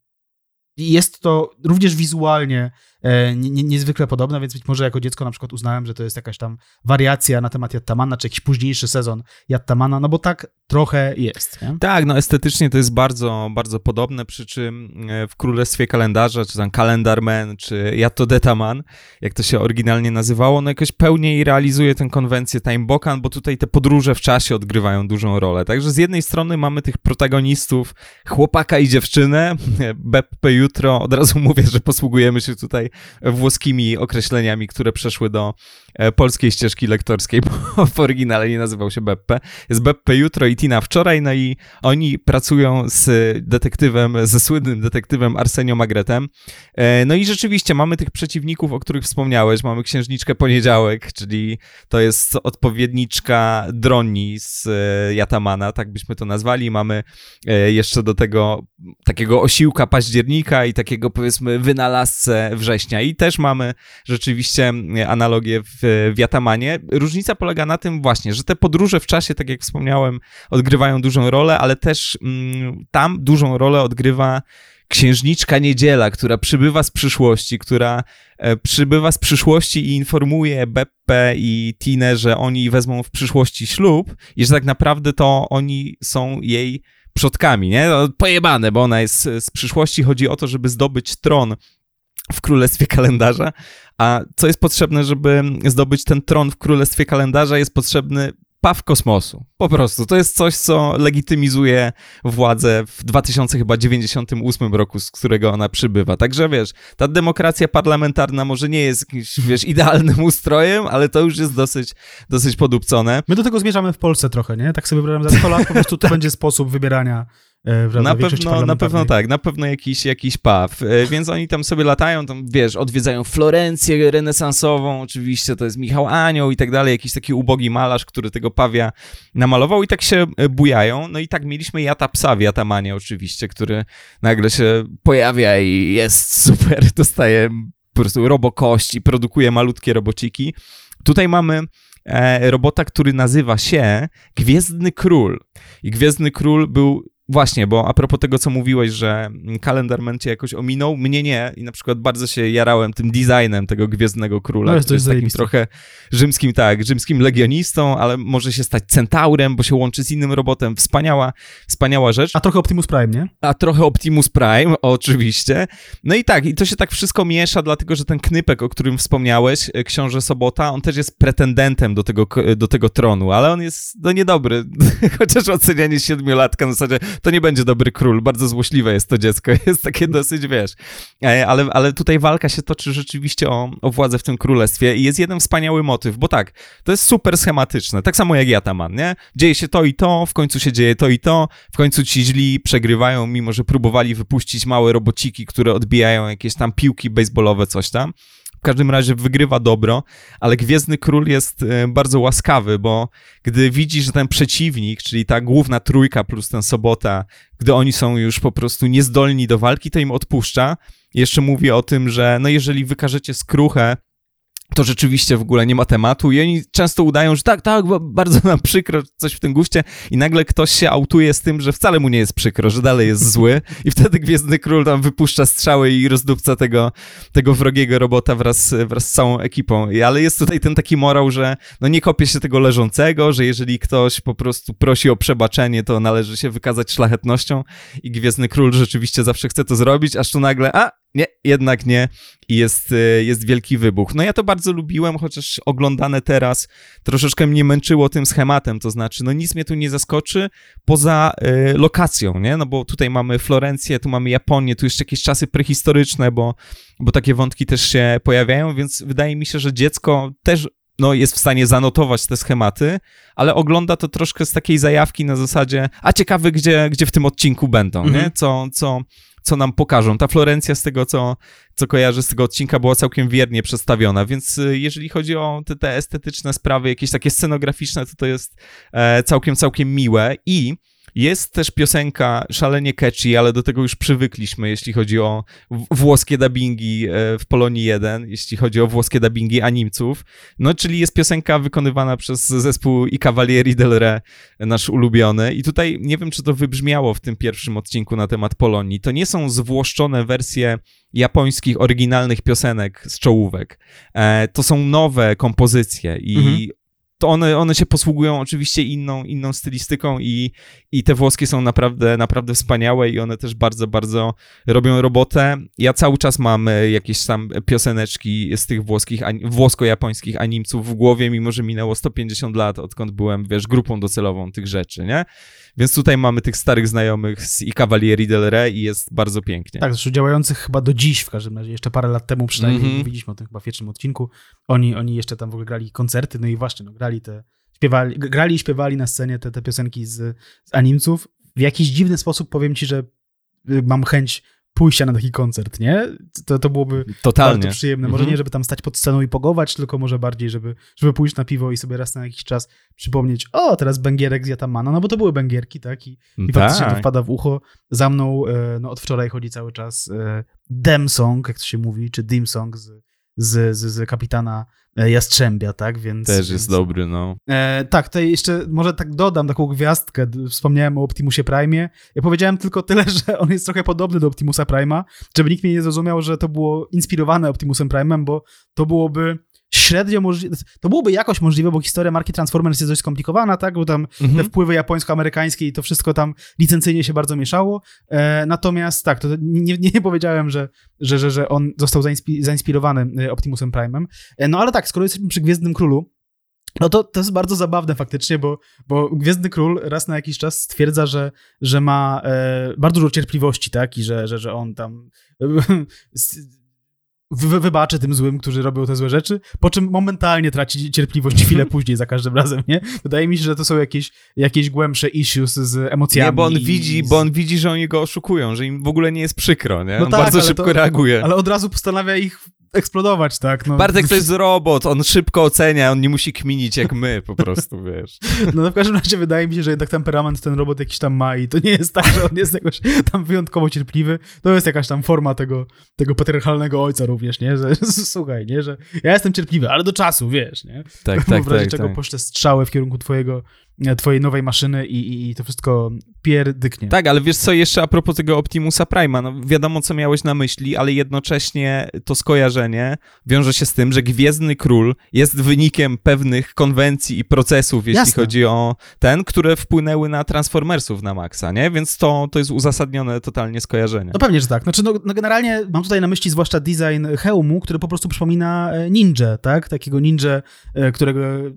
jest to również wizualnie e, nie, niezwykle podobne, więc być może jako dziecko na przykład uznałem, że to jest jakaś tam wariacja na temat Jattamana, czy jakiś późniejszy sezon Jattamana, no bo tak trochę jest. Nie? Tak, no estetycznie to jest bardzo, bardzo podobne, przy czym e, w Królestwie Kalendarza, czy tam Kalendarman, czy Jatto Detaman, jak to się oryginalnie nazywało, no jakoś pełniej realizuje tę konwencję Time Bokan, bo tutaj te podróże w czasie odgrywają dużą rolę. Także z jednej strony mamy tych protagonistów, chłopaka i dziewczynę, Beppe jutro, od razu mówię, że posługujemy się tutaj włoskimi określeniami, które przeszły do e, polskiej ścieżki lektorskiej, bo w oryginale nie nazywał się Beppe. Jest Beppe jutro i Tina wczoraj, no i oni pracują z detektywem, ze słynnym detektywem Arsenio Magretem. E, no i rzeczywiście mamy tych przeciwników, o których wspomniałeś. Mamy księżniczkę Poniedziałek, czyli to jest odpowiedniczka Droni z e, Jatamana, tak byśmy to nazwali. Mamy jeszcze do tego takiego osiłka października i takiego powiedzmy wynalazcę września. I też mamy rzeczywiście analogię w, w Jatamanie. Różnica polega na tym właśnie, że te podróże w czasie, tak jak wspomniałem, odgrywają dużą rolę, ale też mm, tam dużą rolę odgrywa księżniczka Niedziela, która przybywa z przyszłości, która e, przybywa z przyszłości i informuje Beppe i Tinę, że oni wezmą w przyszłości ślub i że tak naprawdę to oni są jej przodkami, nie? No, pojebane, bo ona jest z przyszłości. Chodzi o to, żeby zdobyć tron w Królestwie Kalendarza. A co jest potrzebne, żeby zdobyć ten tron w Królestwie Kalendarza? Jest potrzebny paw kosmosu. Po prostu. To jest coś, co legitymizuje władzę w 2098 roku, z którego ona przybywa. Także wiesz, ta demokracja parlamentarna może nie jest jakimś, wiesz, idealnym ustrojem, ale to już jest dosyć, dosyć podupcone. My do tego zmierzamy w Polsce trochę, nie? Tak sobie wyobrażam za 100 lat po prostu to będzie sposób wybierania na pewno, na pewno tak, na pewno jakiś, jakiś pub. E, więc oni tam sobie latają, tam wiesz, odwiedzają Florencję renesansową, oczywiście to jest Michał Anioł i tak dalej, jakiś taki ubogi malarz, który tego pawia namalował i tak się e, bujają. No i tak mieliśmy Jata Psa w Jatamanie oczywiście, który nagle się pojawia i jest super, dostaje po prostu robokości, produkuje malutkie robociki. Tutaj mamy robota, który nazywa się Gwiezdny Król. I Gwiezdny Król był Właśnie, bo a propos tego, co mówiłeś, że kalendarment cię jakoś ominął, mnie nie i na przykład bardzo się jarałem tym designem tego Gwiezdnego Króla, no, jest, jest takim trochę rzymskim, tak, rzymskim legionistą, ale może się stać centaurem, bo się łączy z innym robotem. Wspaniała, wspaniała rzecz. A trochę Optimus Prime, nie? A trochę Optimus Prime, oczywiście. No i tak, i to się tak wszystko miesza, dlatego, że ten knypek, o którym wspomniałeś, e, książę Sobota, on też jest pretendentem do tego, do tego tronu, ale on jest, no niedobry, chociaż ocenianie siedmiolatka na zasadzie to nie będzie dobry król, bardzo złośliwe jest to dziecko, jest takie dosyć, wiesz, e, ale, ale tutaj walka się toczy rzeczywiście o, o władzę w tym królestwie i jest jeden wspaniały motyw, bo tak, to jest super schematyczne, tak samo jak Jataman, nie? Dzieje się to i to, w końcu się dzieje to i to, w końcu ci źli przegrywają, mimo że próbowali wypuścić małe robociki, które odbijają jakieś tam piłki baseballowe, coś tam każdym razie wygrywa dobro, ale Gwiezdny Król jest e, bardzo łaskawy, bo gdy widzi, że ten przeciwnik, czyli ta główna trójka plus ten Sobota, gdy oni są już po prostu niezdolni do walki, to im odpuszcza. Jeszcze mówi o tym, że no jeżeli wykażecie skruchę, to rzeczywiście w ogóle nie ma tematu i oni często udają, że tak, tak, bardzo nam przykro, coś w tym guście i nagle ktoś się autuje z tym, że wcale mu nie jest przykro, że dalej jest zły i wtedy Gwiezdny Król tam wypuszcza strzały i rozdupca tego, tego wrogiego robota wraz, wraz z całą ekipą. Ale jest tutaj ten taki morał, że no nie kopie się tego leżącego, że jeżeli ktoś po prostu prosi o przebaczenie, to należy się wykazać szlachetnością i Gwiezdny Król rzeczywiście zawsze chce to zrobić, aż tu nagle, a nie, jednak nie. I jest, e, jest wielki wybuch. No ja to bardzo lubiłem, chociaż oglądane teraz troszeczkę mnie męczyło tym schematem, to znaczy, no nic mnie tu nie zaskoczy poza y, lokacją, nie? No bo tutaj mamy Florencję, tu mamy Japonię, tu jeszcze jakieś czasy prehistoryczne, bo, bo takie wątki też się pojawiają, więc wydaje mi się, że dziecko też no, jest w stanie zanotować te schematy, ale ogląda to troszkę z takiej zajawki na zasadzie, a ciekawy, gdzie, gdzie w tym odcinku będą, nie? Mhm. Co, co, co nam pokażą. Ta Florencja z tego, co, co kojarzę z tego odcinka, była całkiem wiernie przedstawiona, więc y, jeżeli chodzi o te, te estetyczne sprawy, jakieś takie scenograficzne, to to jest e, całkiem, całkiem miłe i jest też piosenka szalenie catchy, ale do tego już przywykliśmy, jeśli chodzi o włoskie dubbingi e, w Polonii 1, jeśli chodzi o włoskie dubbingi animców. No, czyli jest piosenka wykonywana przez zespół I Cavalieri del Re, nasz ulubiony. I tutaj nie wiem, czy to wybrzmiało w tym pierwszym odcinku na temat Polonii. To nie są zwłoszczone wersje japońskich, oryginalnych piosenek z czołówek. E, to są nowe kompozycje i mhm to one, one się posługują oczywiście inną, inną stylistyką i, i te włoskie są naprawdę, naprawdę wspaniałe i one też bardzo, bardzo robią robotę. Ja cały czas mam e, jakieś tam pioseneczki z tych włoskich, włosko-japońskich animców w głowie, mimo że minęło 150 lat, odkąd byłem, wiesz, grupą docelową tych rzeczy, nie? Więc tutaj mamy tych starych znajomych z i Cavalieri del Re i jest bardzo pięknie. Tak, zresztą działających chyba do dziś w każdym razie, jeszcze parę lat temu przynajmniej, mm -hmm. mówiliśmy o tym chyba w pierwszym odcinku, oni, oni jeszcze tam w ogóle grali koncerty, no i właśnie, no grali te, śpiewali, grali i śpiewali na scenie te, te piosenki z, z animców. W jakiś dziwny sposób powiem ci, że y, mam chęć pójścia na taki koncert, nie? To, to byłoby Totalnie. bardzo przyjemne. Może mhm. nie, żeby tam stać pod sceną i pogować, tylko może bardziej, żeby, żeby pójść na piwo i sobie raz na jakiś czas przypomnieć, o, teraz Bęgierek z Jatamana, no bo to były Bęgierki, tak? I, i tak. faktycznie to wpada w ucho. Za mną e, no, od wczoraj chodzi cały czas e, Dem Song, jak to się mówi, czy Dim Song z, z, z, z kapitana E, Jastrzębia, tak? Więc, Też jest więc, dobry, no. E, tak, tutaj jeszcze może tak dodam taką gwiazdkę. Wspomniałem o Optimusie Prime. Ja powiedziałem tylko tyle, że on jest trochę podobny do Optimusa Prime'a, żeby nikt mnie nie zrozumiał, że to było inspirowane Optimusem Prime'em, bo to byłoby średnio możliwe, to byłoby jakoś możliwe, bo historia marki Transformers jest dość skomplikowana, tak, bo tam mhm. te wpływy japońsko-amerykańskie i to wszystko tam licencyjnie się bardzo mieszało, e, natomiast tak, to nie, nie, powiedziałem, że, że, że, że on został zainspirowany e, Optimusem Prime'em, e, no ale tak, skoro jesteśmy przy Gwiezdnym Królu, no to, to jest bardzo zabawne faktycznie, bo, bo Gwiezdny Król raz na jakiś czas stwierdza, że, że ma e, bardzo dużo cierpliwości, tak, i że, że, że on tam wy, wybaczy tym złym, którzy robią te złe rzeczy, po czym momentalnie traci cierpliwość chwilę później za każdym razem, nie? Wydaje mi się, że to są jakieś, jakieś głębsze issues z emocjami. Nie, bo on widzi, z- bo on widzi, że oni go oszukują, że im w ogóle nie jest przykro, nie? No on tak, bardzo szybko to- reaguje. Ale od razu postanawia ich eksplodować, tak? No, Bartek to jest robot, on szybko ocenia, on nie musi kminić jak my po prostu, wiesz. No w każdym razie wydaje mi się, że jednak temperament ten robot jakiś tam ma i to nie jest tak, że on jest jakoś tam wyjątkowo cierpliwy. To jest jakaś tam forma tego, tego patriarchalnego ojca również, nie? Że słuchaj, nie? Że ja jestem cierpliwy, ale do czasu, wiesz, nie? Tak, Bo tak, w razie tak. czego tak. poszczę strzały w kierunku twojego, twojej nowej maszyny i, i, i to wszystko pierdyknie. Tak, ale wiesz co, jeszcze a propos tego Optimusa Prime'a, no wiadomo co miałeś na myśli, ale jednocześnie to skojarzenie wiąże się z tym, że Gwiezdny Król jest wynikiem pewnych konwencji i procesów, jeśli Jasne. chodzi o ten, które wpłynęły na Transformersów na Maxa, nie? Więc to, to jest uzasadnione totalnie skojarzenie. No pewnie, że tak. Znaczy, no, no generalnie mam tutaj na myśli zwłaszcza design hełmu, który po prostu przypomina e, ninja, tak? Takiego ninja, e, którego e,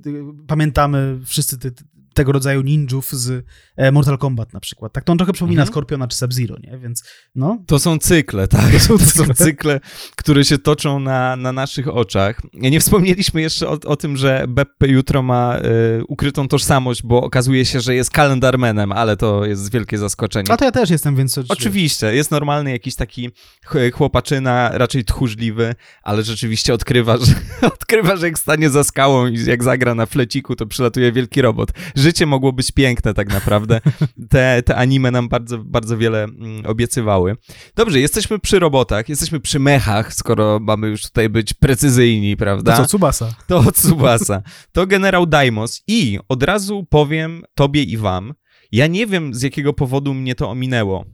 pamiętamy wszyscy ty, tego rodzaju ninjów z e, Mortal Kombat na przykład. Tak to on trochę przypomina Mhm. Scorpiona czy Sub-Zero, nie? Więc no, To są cykle, tak. To są są, cykle. cykle, które się toczą na, na naszych oczach. Nie wspomnieliśmy jeszcze o, o tym, że Beppe jutro ma y, ukrytą tożsamość, bo okazuje się, że jest kalendarmenem, ale to jest wielkie zaskoczenie. a to ja też jestem, więc... Oczywiście, jest normalny jakiś taki ch- chłopaczyna, raczej tchórzliwy, ale rzeczywiście odkrywa, że, odkrywa, że jak stanie za skałą i jak zagra na fleciku, to przylatuje wielki robot. Życie mogło być piękne tak naprawdę. Te, te anime nam bardzo, bardzo wiele mm, obiecywały. Dobrze, jesteśmy przy robotach, jesteśmy przy mechach, skoro mamy już tutaj być precyzyjni, prawda? To co, Tsubasa? To Tsubasa. To generał Daimos. I od razu powiem tobie i wam, ja nie wiem z jakiego powodu mnie to ominęło.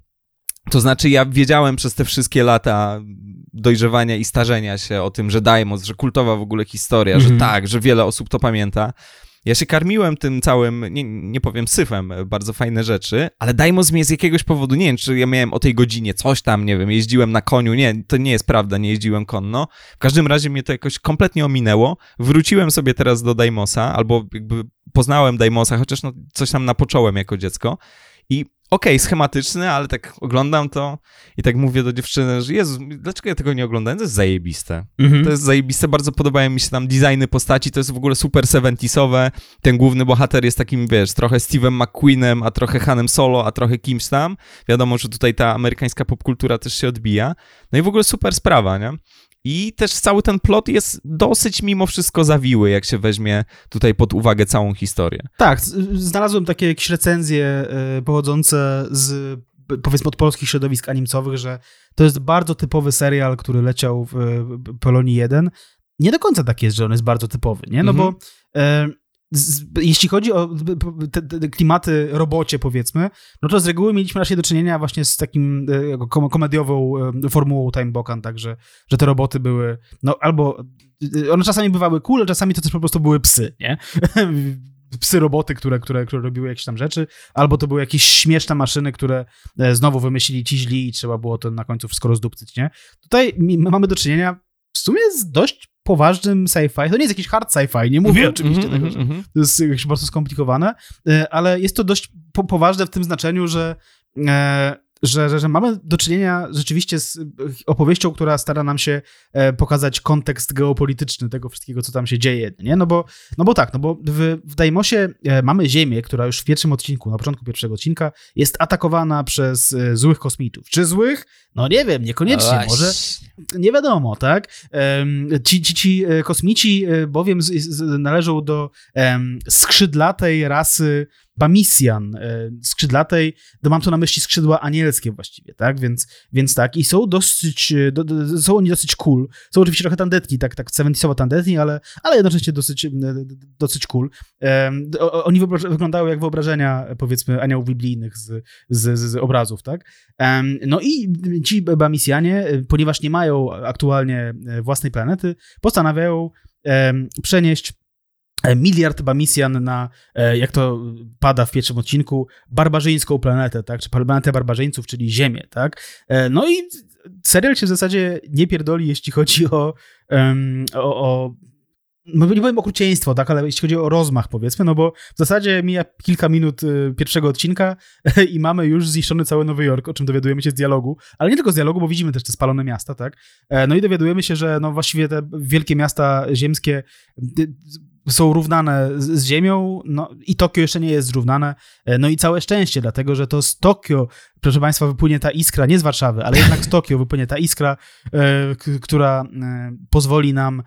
To znaczy, ja wiedziałem przez te wszystkie lata dojrzewania i starzenia się o tym, że Daimos, że kultowa w ogóle historia, Mhm. że tak, że wiele osób to pamięta. Ja się karmiłem tym całym, nie, nie powiem syfem, bardzo fajne rzeczy, ale Daimos mnie z jakiegoś powodu, nie wiem, czy ja miałem o tej godzinie coś tam, nie wiem, jeździłem na koniu, nie, to nie jest prawda, nie jeździłem konno. W każdym razie mnie to jakoś kompletnie ominęło. Wróciłem sobie teraz do Daimosa, albo jakby poznałem Daimosa, chociaż no coś tam napocząłem jako dziecko. I okej, schematyczny, ale tak oglądam to i tak mówię do dziewczyny, że Jezu, dlaczego ja tego nie oglądałem? To jest zajebiste. Mhm. To jest zajebiste, bardzo podobają mi się tam designy postaci, to jest w ogóle super 70sowe. Ten główny bohater jest takim, wiesz, trochę Steve'em McQueenem, a trochę Hanem Solo, a trochę kimś tam. Wiadomo, że tutaj ta amerykańska popkultura też się odbija. No i w ogóle super sprawa, nie? I też cały ten plot jest dosyć mimo wszystko zawiły, jak się weźmie tutaj pod uwagę całą historię. Tak, znalazłem takie jakieś recenzje e, pochodzące z powiedzmy od polskich środowisk animcowych, że to jest bardzo typowy serial, który leciał w e, Polonii 1. Nie do końca tak jest, że on jest bardzo typowy, nie? No Mhm. bo e, jeśli chodzi o te, te klimaty robocie, powiedzmy, no to z reguły mieliśmy raczej do czynienia właśnie z takim e, kom- komediową e, formułą Time Bokan, także, że te roboty były, no albo e, one czasami bywały cool, czasami to też po prostu były psy, nie? psy roboty, które, które, które robiły jakieś tam rzeczy, albo to były jakieś śmieszne maszyny, które znowu wymyślili ci źli i trzeba było to na końcu wszystko rozdupcyć, nie? Tutaj mamy do czynienia w sumie z dość poważnym sci-fi. To nie jest jakiś hard sci-fi, nie mówię oczywiście Mhm, tego, że mhm, to jest jakieś prostu skomplikowane, e, ale jest to dość po poważne w tym znaczeniu, że, e, że, że, że mamy do czynienia rzeczywiście z e, opowieścią, która stara nam się e, pokazać kontekst geopolityczny tego wszystkiego, co tam się dzieje, nie? No bo, no bo tak, no bo w, w Daimosie e, mamy Ziemię, która już w pierwszym odcinku, na początku pierwszego odcinka jest atakowana przez złych kosmitów. Czy złych? No nie wiem, niekoniecznie, może nie wiadomo, tak? Ci, ci, ci kosmici bowiem z, z, należą do skrzydlatej rasy Bamisjan, e, skrzydlatej, to mam tu na myśli skrzydła anielskie właściwie, tak? Więc, więc tak, i są dosyć, e, do, do, są oni dosyć cool. Są oczywiście trochę tandetni, tak, tak 70 tandetni, ale, ale jednocześnie dosyć, e, dosyć cool. O- Oni wyglądają jak wyobrażenia, powiedzmy, aniołów biblijnych z, z, z, obrazów, tak? Em, No i ci Bamisjanie, ponieważ nie mają aktualnie własnej planety, postanawiają em, przenieść miliard Bamisjan na, e, jak to pada w pierwszym odcinku, barbarzyńską planetę, tak? Czy planetę barbarzyńców, czyli Ziemię, tak? E, No i serial się w zasadzie nie pierdoli, jeśli chodzi o, o, o no nie powiem okrucieństwo, tak, ale jeśli chodzi o rozmach, powiedzmy, no bo w zasadzie mija kilka minut y, pierwszego odcinka i mamy już zniszczony cały Nowy Jork, o czym dowiadujemy się z dialogu, ale nie tylko z dialogu, bo widzimy też te spalone miasta, tak, e, no i dowiadujemy się, że no właściwie te wielkie miasta ziemskie są równane z, ziemią, no i Tokio jeszcze nie jest zrównane, e, no i całe szczęście, dlatego, że to z Tokio, proszę Państwa, wypłynie ta iskra, nie z Warszawy, ale jednak z Tokio wypłynie ta iskra, e, która e, pozwoli nam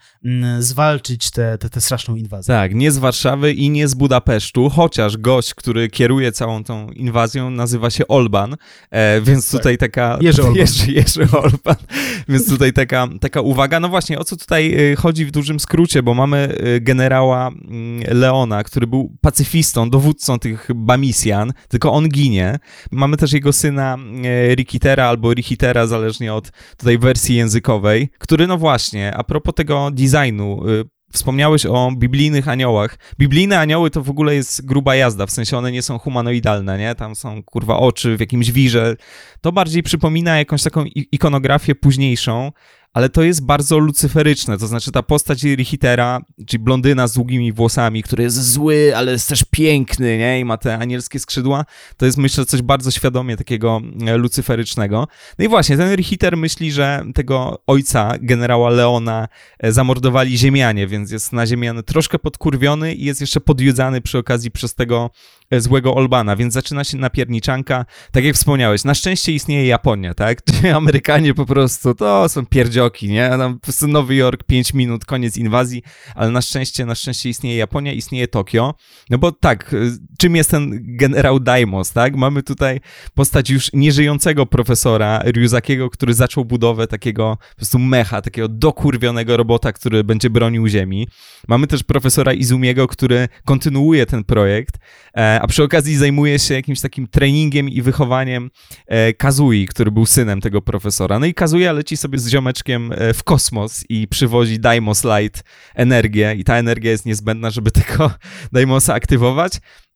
zwalczyć tę straszną inwazję. Tak, nie z Warszawy i nie z Budapesztu, chociaż gość, który kieruje całą tą inwazją nazywa się Olban, e, więc tak. tutaj taka... Jerzy Olban. Jerzy, Jerzy Olban. więc tutaj taka, taka uwaga, no właśnie, o co tutaj chodzi w dużym skrócie, bo mamy generała generała mm, Leona, który był pacyfistą, dowódcą tych Bamisjan, tylko on ginie. Mamy też jego syna e, Rikitera albo Rikitera, zależnie od tutaj wersji językowej, który no właśnie, a propos tego designu, y, Wspomniałeś o biblijnych aniołach. Biblijne anioły to w ogóle jest gruba jazda, w sensie one nie są humanoidalne, nie? Tam są kurwa oczy w jakimś wirze. To bardziej przypomina jakąś taką ikonografię późniejszą, ale to jest bardzo lucyferyczne, to znaczy ta postać Richitera, czyli blondyna z długimi włosami, który jest zły, ale jest też piękny, nie, i ma te anielskie skrzydła, to jest myślę coś bardzo świadomie takiego e, lucyferycznego. No i właśnie, ten Richiter myśli, że tego ojca, generała Leona, e, zamordowali ziemianie, więc jest na ziemian troszkę podkurwiony i jest jeszcze podjudzany przy okazji przez tego złego Olbana, więc zaczyna się napierniczanka, tak jak wspomniałeś, na szczęście istnieje Japonia, tak? Amerykanie po prostu to są pierdzioły nie? Tam po prostu Nowy Jork, 5 minut, koniec inwazji, ale na szczęście, na szczęście istnieje Japonia, istnieje Tokio, no bo tak, czym jest ten generał Daimos, tak? Mamy tutaj postać już nieżyjącego profesora Ryuzakiego, który zaczął budowę takiego po prostu mecha, takiego dokurwionego robota, który będzie bronił ziemi. Mamy też profesora Izumiego, który kontynuuje ten projekt, e, a przy okazji zajmuje się jakimś takim treningiem i wychowaniem e, Kazui, który był synem tego profesora. No i Kazuya leci sobie z ziomeczkiem E, w kosmos i przywozi Daimos Light energię i ta energia jest niezbędna, żeby tego Daimosa aktywować.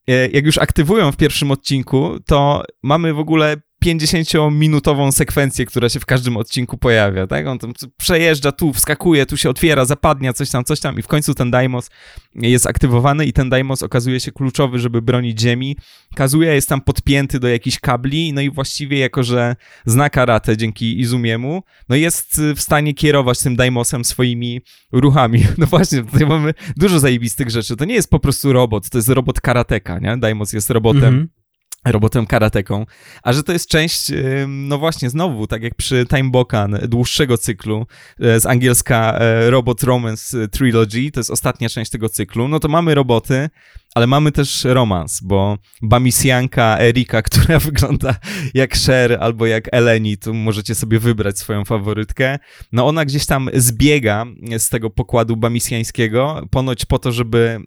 E, jak już aktywują w pierwszym odcinku, to mamy w ogóle 50-minutową sekwencję, która się w każdym odcinku pojawia, tak? On tam przejeżdża tu, wskakuje, tu się otwiera, zapadnia, coś tam, coś tam i w końcu ten Daimos jest aktywowany i ten Daimos okazuje się kluczowy, żeby bronić Ziemi. Kazuya jest tam podpięty do jakichś kabli, no i właściwie jako, że zna karate dzięki Izumiemu, no jest w stanie kierować tym Daimosem swoimi ruchami. No właśnie, tutaj mamy dużo zajebistych rzeczy. To nie jest po prostu robot, to jest robot karateka, nie? Daimos jest robotem -hmm robotem karateką, a że to jest część, no właśnie, znowu, tak jak przy Time Bokan, dłuższego cyklu e, z angielska e, Robot Romance Trilogy, to jest ostatnia część tego cyklu, no to mamy roboty, ale mamy też romans, bo Bamisjanka Erika, która wygląda jak Cher albo jak Eleni, tu możecie sobie wybrać swoją faworytkę, no ona gdzieś tam zbiega z tego pokładu bamisjańskiego, ponoć po to, żeby,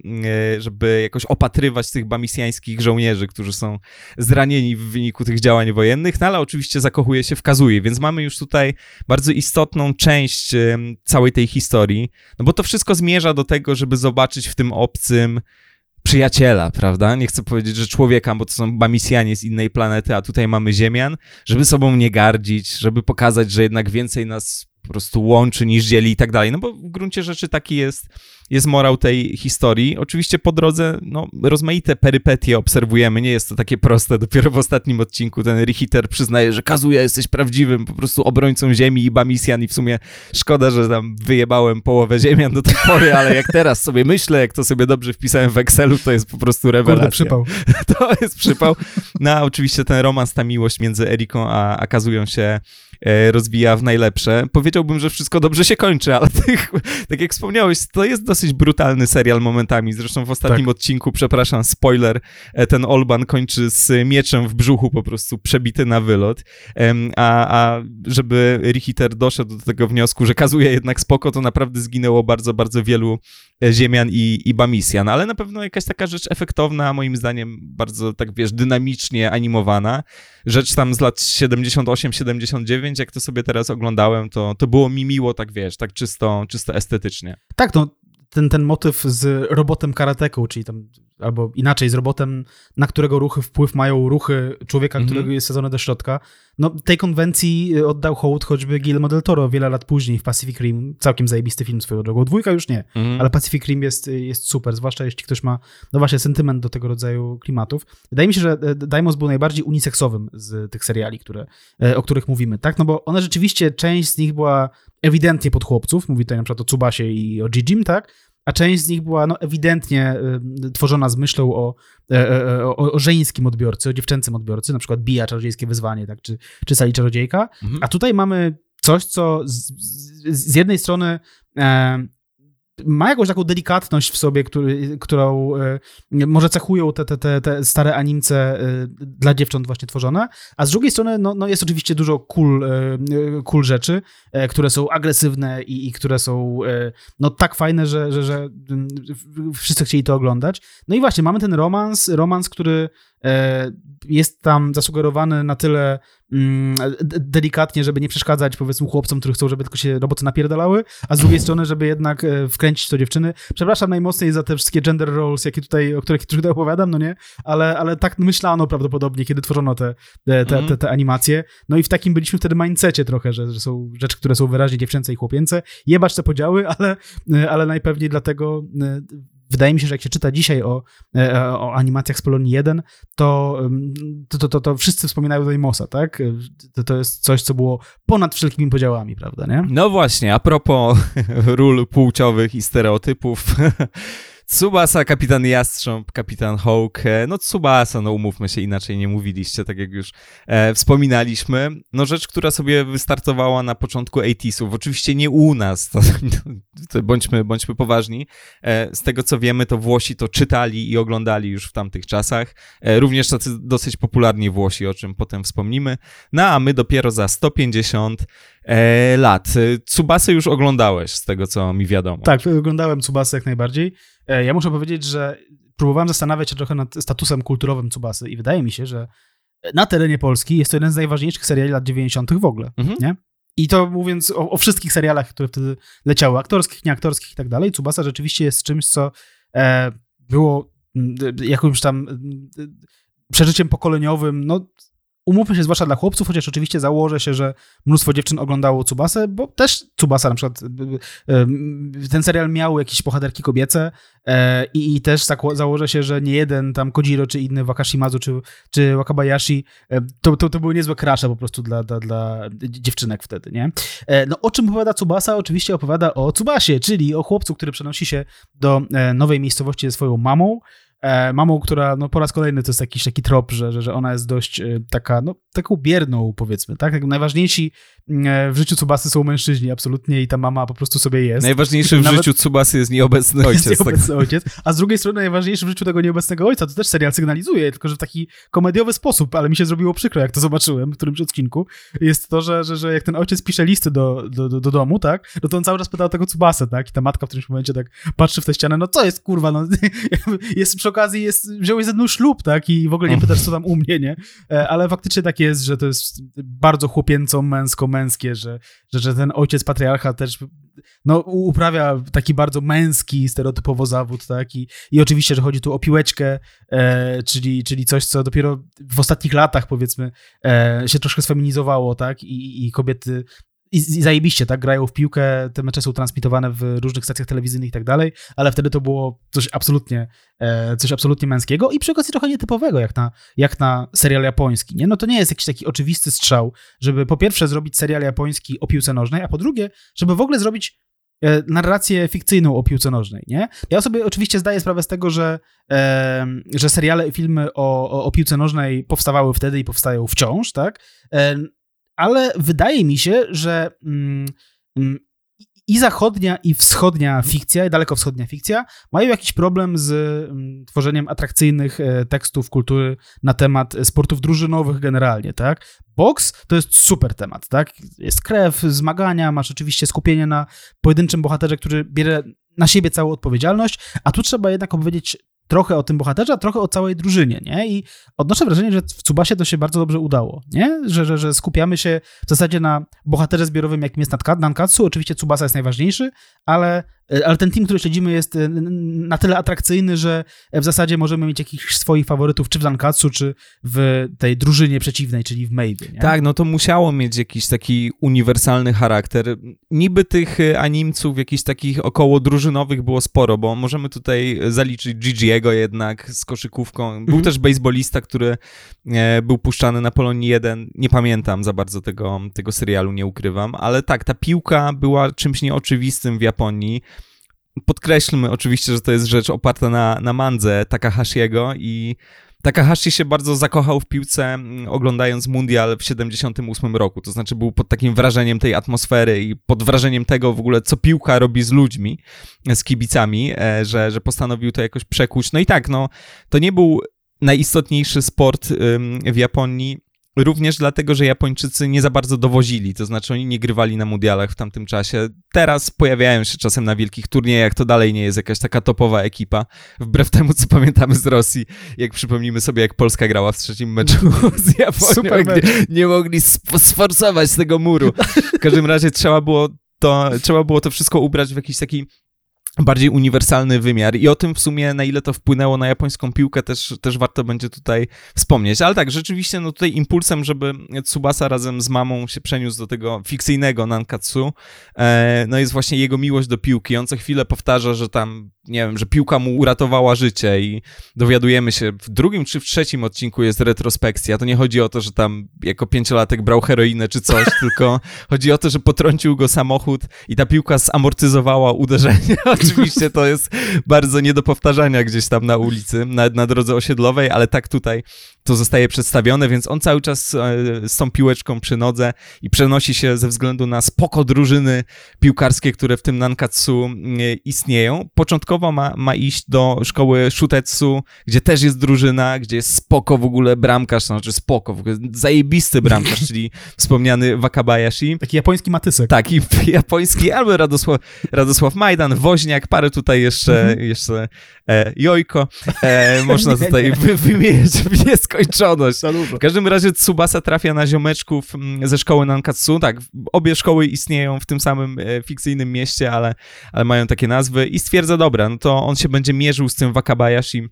e, żeby jakoś opatrywać tych bamisjańskich żołnierzy, którzy są zranieni w wyniku tych działań wojennych, no ale oczywiście zakochuje się w Kazuje, więc mamy już tutaj bardzo istotną część całej tej historii, no bo to wszystko zmierza do tego, żeby zobaczyć w tym obcym przyjaciela, prawda? Nie chcę powiedzieć, że człowieka, bo to są bamisjanie z innej planety, a tutaj mamy ziemian, żeby sobą nie gardzić, żeby pokazać, że jednak więcej nas po prostu łączy niż dzieli i tak dalej. No bo w gruncie rzeczy taki jest, jest morał tej historii. Oczywiście po drodze no, rozmaite perypetie obserwujemy, nie jest to takie proste. Dopiero w ostatnim odcinku ten Richiter przyznaje, że Kazuya jesteś prawdziwym po prostu obrońcą ziemi i Bamisjan i w sumie szkoda, że tam wyjebałem połowę ziemian do tej pory, ale jak teraz sobie myślę, jak to sobie dobrze wpisałem w Excelu, to jest po prostu rewelacja. Kurde, przypał. To jest przypał. No a oczywiście ten romans, ta miłość między Eriką a, a Kazują się rozwija w najlepsze. Powiedziałbym, że wszystko dobrze się kończy, ale tych, tak jak wspomniałeś, to jest dosyć brutalny serial momentami. Zresztą w ostatnim tak. odcinku, przepraszam, spoiler, e, ten Olban kończy z mieczem w brzuchu po prostu przebity na wylot. A, a żeby Richiter doszedł do tego wniosku, że kazuje jednak spoko, to naprawdę zginęło bardzo, bardzo wielu e, ziemian i, i bamisjan, ale na pewno jakaś taka rzecz efektowna, moim zdaniem bardzo, tak wiesz, dynamicznie animowana. Rzecz tam z lat 78-79, jak to sobie teraz oglądałem, to, to było mi miło, tak wiesz, tak czysto, czysto estetycznie. Tak, no ten, ten motyw z robotem karateką, czyli tam albo inaczej z robotem, na którego ruchy wpływ mają ruchy człowieka, Mhm. którego jest sadzone do środka. No, tej konwencji y, oddał hołd choćby Guillermo del Toro wiele lat później w Pacific Rim. Całkiem zajebisty film swoją drogą. Dwójka już nie, Mhm. ale Pacific Rim jest, jest super, zwłaszcza jeśli ktoś ma, no właśnie, sentyment do tego rodzaju klimatów. Wydaje mi się, że e, Daimos był najbardziej uniseksowym z tych seriali, które, e, o których mówimy, tak? No bo one rzeczywiście, część z nich była ewidentnie pod chłopców, mówi tutaj na przykład o Tsubasie i o Jijim, tak? A część z nich była no, ewidentnie y, tworzona z myślą o, e, e, o, o żeńskim odbiorcy, o dziewczęcym odbiorcy, na przykład Bija, Czarodziejskie Wyzwanie, tak? Czy, czy Sali Czarodziejka. Mhm. A tutaj mamy coś, co z, z, z jednej strony e, ma jakąś taką delikatność w sobie, który, którą e, może cechują te, te, te, te stare animce e, dla dziewcząt właśnie tworzone, a z drugiej strony no, no jest oczywiście dużo cool, e, cool rzeczy, które są agresywne i, i które są no tak fajne, że, że, że mm, wszyscy chcieli to oglądać. No i właśnie, mamy ten romans, romans, który jest tam zasugerowany na tyle mm, de- delikatnie, żeby nie przeszkadzać powiedzmy chłopcom, którzy chcą, żeby tylko się roboty napierdalały, a z drugiej strony, żeby jednak e, wkręcić to dziewczyny. Przepraszam najmocniej za te wszystkie gender roles, jakie tutaj, o których tutaj opowiadam, no nie? Ale, ale tak myślano prawdopodobnie, kiedy tworzono te, te, te, te, te animacje. No i w takim byliśmy wtedy mindsetie trochę, że, że są rzeczy, które są wyraźnie dziewczęce i chłopięce. Jebać te podziały, ale, e, ale najpewniej dlatego e, wydaje mi się, że jak się czyta dzisiaj o, e, o animacjach z Polonii 1, to, to, to, to, wszyscy wspominają Daimosa, tak? To, to jest coś, co było ponad wszelkimi podziałami, prawda, nie? No właśnie, a propos ról płciowych i stereotypów. Tsubasa, kapitan Jastrząb, kapitan Hawk. e, No Tsubasa, no umówmy się, inaczej nie mówiliście, tak jak już e, wspominaliśmy. No rzecz, która sobie wystartowała na początku 80sów. Oczywiście nie u nas, to, to bądźmy, bądźmy poważni. E, z tego co wiemy, to Włosi to czytali i oglądali już w tamtych czasach. E, również tacy dosyć popularni Włosi, o czym potem wspomnimy. No a my dopiero za 150 e, lat. E, Tsubasę już oglądałeś, z tego co mi wiadomo. Tak, oglądałem Tsubasę jak najbardziej. E, Ja muszę powiedzieć, że próbowałem zastanawiać się trochę nad statusem kulturowym Tsubasy i wydaje mi się, że na terenie Polski jest to jeden z najważniejszych seriali lat 90. w ogóle. Mhm. Nie? I to mówiąc o, o wszystkich serialach, które wtedy leciały, aktorskich, nieaktorskich i tak dalej, Tsubasa rzeczywiście jest czymś, co e, było jakimś tam przeżyciem pokoleniowym, no umówmy się, zwłaszcza dla chłopców, chociaż oczywiście założę się, że mnóstwo dziewczyn oglądało Tsubasę, bo też Tsubasa na przykład, ten serial miał jakieś bohaterki kobiece e, i, i też założę się, że nie jeden tam Kojiro, czy inny Wakashimazu, czy, czy Wakabayashi, e, to, to, to były niezłe krasze po prostu dla, dla, dla dziewczynek wtedy, nie? E, No o czym opowiada Tsubasa? Oczywiście opowiada o Tsubasie, czyli o chłopcu, który przenosi się do nowej miejscowości ze swoją mamą, mamą, która no, po raz kolejny to jest jakiś taki trop, że, że, że ona jest dość e, taka, no, taką bierną powiedzmy, tak? Najważniejsi e, w życiu Tsubasy są mężczyźni absolutnie i ta mama po prostu sobie jest. Najważniejszy w Nawet- życiu Tsubasy jest nieobecny Jest ojciec. Tak. nieobecny ojciec. A z drugiej strony najważniejszy w życiu tego nieobecnego ojca, to też serial sygnalizuje, tylko że w taki komediowy sposób, ale mi się zrobiło przykro, jak to zobaczyłem w którymś odcinku, jest to, że, że, że jak ten ojciec pisze listy do, do, do, do domu, tak, no to on cały czas pytał tego Tsubasę, tak, i ta matka w którymś momencie tak patrzy w tę ścianę, no co jest, kurwa, no, jest przy okazji, jest, wziąłeś ze mną ślub, tak, i w ogóle nie pytasz, co tam u mnie, nie, E, ale faktycznie tak jest, że to jest bardzo chłopięco, męsko-męskie, że, że, że ten ojciec patriarcha też no, uprawia taki bardzo męski, stereotypowo zawód, tak? I, i oczywiście, że chodzi tu o piłeczkę, e, czyli, czyli coś, co dopiero w ostatnich latach, powiedzmy, e, się troszkę sfeminizowało, tak? I, i kobiety i, i zajebiście, tak? Grają w piłkę, te mecze są transmitowane w różnych stacjach telewizyjnych i tak dalej, ale wtedy to było coś absolutnie, e, coś absolutnie męskiego i przy okazji trochę nietypowego, jak na, jak na serial japoński, nie? No to nie jest jakiś taki oczywisty strzał, żeby po pierwsze zrobić serial japoński o piłce nożnej, a po drugie, żeby w ogóle zrobić e, narrację fikcyjną o piłce nożnej, nie? Ja sobie oczywiście zdaję sprawę z tego, że, e, że seriale i filmy o, o, o piłce nożnej powstawały wtedy i powstają wciąż, tak? E, ale wydaje mi się, że mm, mm, i zachodnia, i wschodnia fikcja, i dalekowschodnia fikcja mają jakiś problem z mm, tworzeniem atrakcyjnych e, tekstów kultury na temat sportów drużynowych generalnie, tak? Boks to jest super temat, tak? Jest krew, zmagania, masz oczywiście skupienie na pojedynczym bohaterze, który bierze na siebie całą odpowiedzialność, a tu trzeba jednak opowiedzieć trochę o tym bohaterze, a trochę o całej drużynie, nie? I odnoszę wrażenie, że w Tsubasie to się bardzo dobrze udało, nie? Że, że, że skupiamy się w zasadzie na bohaterze zbiorowym, jakim jest Nankatsu. Oczywiście Tsubasa jest najważniejszy, ale ale ten team, który śledzimy, jest e, na tyle atrakcyjny, że w zasadzie możemy mieć jakichś swoich faworytów, czy w Zankatsu, czy w tej drużynie przeciwnej, czyli w Maybe. Nie? Tak, no to musiało mieć jakiś taki uniwersalny charakter. Niby tych e, animców, jakichś takich około drużynowych było sporo, bo możemy tutaj zaliczyć Gigiego jednak z koszykówką. Był mhm. też baseballista, który był puszczany na Polonii 1. Nie pamiętam za bardzo tego, tego serialu, nie ukrywam, ale tak, ta piłka była czymś nieoczywistym w Japonii. Podkreślmy oczywiście, że to jest rzecz oparta na, na mandze Takahashiego i Takahashi się bardzo zakochał w piłce mm, oglądając Mundial w 78 roku, to znaczy był pod takim wrażeniem tej atmosfery i pod wrażeniem tego w ogóle, co piłka robi z ludźmi, z kibicami, e, że, że postanowił to jakoś przekuć. No i tak, no, to nie był najistotniejszy sport w Japonii, Również dlatego, że Japończycy nie za bardzo dowozili, to znaczy oni nie grywali na mundialach w tamtym czasie. Teraz pojawiają się czasem na wielkich turniejach, to dalej nie jest jakaś taka topowa ekipa, wbrew temu, co pamiętamy z Rosji, jak przypomnimy sobie, jak Polska grała w trzecim meczu z Japonią, Super gdzie nie mogli sforsować tego muru. W każdym razie trzeba było to, trzeba było to wszystko ubrać w jakiś taki bardziej uniwersalny wymiar i o tym w sumie na ile to wpłynęło na japońską piłkę też, też warto będzie tutaj wspomnieć. Ale tak, rzeczywiście no tutaj impulsem, żeby Tsubasa razem z mamą się przeniósł do tego fikcyjnego Nankatsu, e, no jest właśnie jego miłość do piłki. On co chwilę powtarza, że tam nie wiem, że piłka mu uratowała życie i dowiadujemy się, w drugim czy w trzecim odcinku jest retrospekcja. To nie chodzi o to, że tam jako pięciolatek brał heroinę czy coś, tylko chodzi o to, że potrącił go samochód i ta piłka zamortyzowała uderzenie. Oczywiście to jest bardzo nie do powtarzania gdzieś tam na ulicy, na, na drodze osiedlowej, ale tak tutaj to zostaje przedstawione, więc on cały czas e, z tą piłeczką przy nodze i przenosi się ze względu na spoko drużyny piłkarskie, które w tym Nankatsu istnieją. Początkowo ma, ma iść do szkoły Shutetsu, gdzie też jest drużyna, gdzie jest spoko w ogóle bramkarz, to znaczy spoko, w ogóle zajebisty bramkarz, czyli wspomniany Wakabayashi. Taki japoński matysek. Taki japoński, albo Radosław, Radosław Majdan, Woźniak, parę tutaj jeszcze, mhm. jeszcze e, Jojko. E, można tutaj wy, wymieniać w nieskończoność. W każdym razie Tsubasa trafia na ziomeczków mm, ze szkoły Nankatsu. Tak, obie szkoły istnieją w tym samym e, fikcyjnym mieście, ale, ale mają takie nazwy i stwierdza, dobra, no to on się będzie mierzył z tym Wakabayashi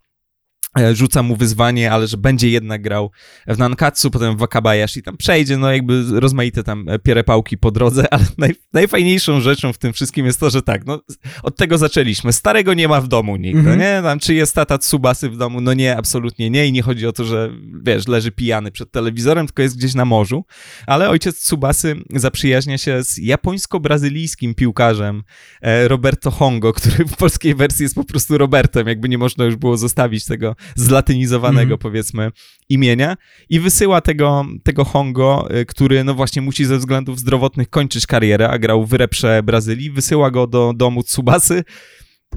rzuca mu wyzwanie, ale że będzie jednak grał w Nankatsu, potem w Wakabayashi, tam przejdzie, no jakby rozmaite tam e, pierepałki po drodze, ale naj, najfajniejszą rzeczą w tym wszystkim jest to, że tak, no od tego zaczęliśmy. Starego nie ma w domu nigdy, mm -hmm. nie? Tam czy jest tata Tsubasy w domu? No nie, absolutnie nie i nie chodzi o to, że wiesz, leży pijany przed telewizorem, tylko jest gdzieś na morzu, ale ojciec Tsubasy zaprzyjaźnia się z japońsko-brazylijskim piłkarzem e, Roberto Hongo, który w polskiej wersji jest po prostu Robertem, jakby nie można już było zostawić tego zlatynizowanego, mm. powiedzmy, imienia i wysyła tego, tego Hongo, y, który no właśnie musi ze względów zdrowotnych kończyć karierę, a grał w reprze Brazylii, wysyła go do domu Tsubasy,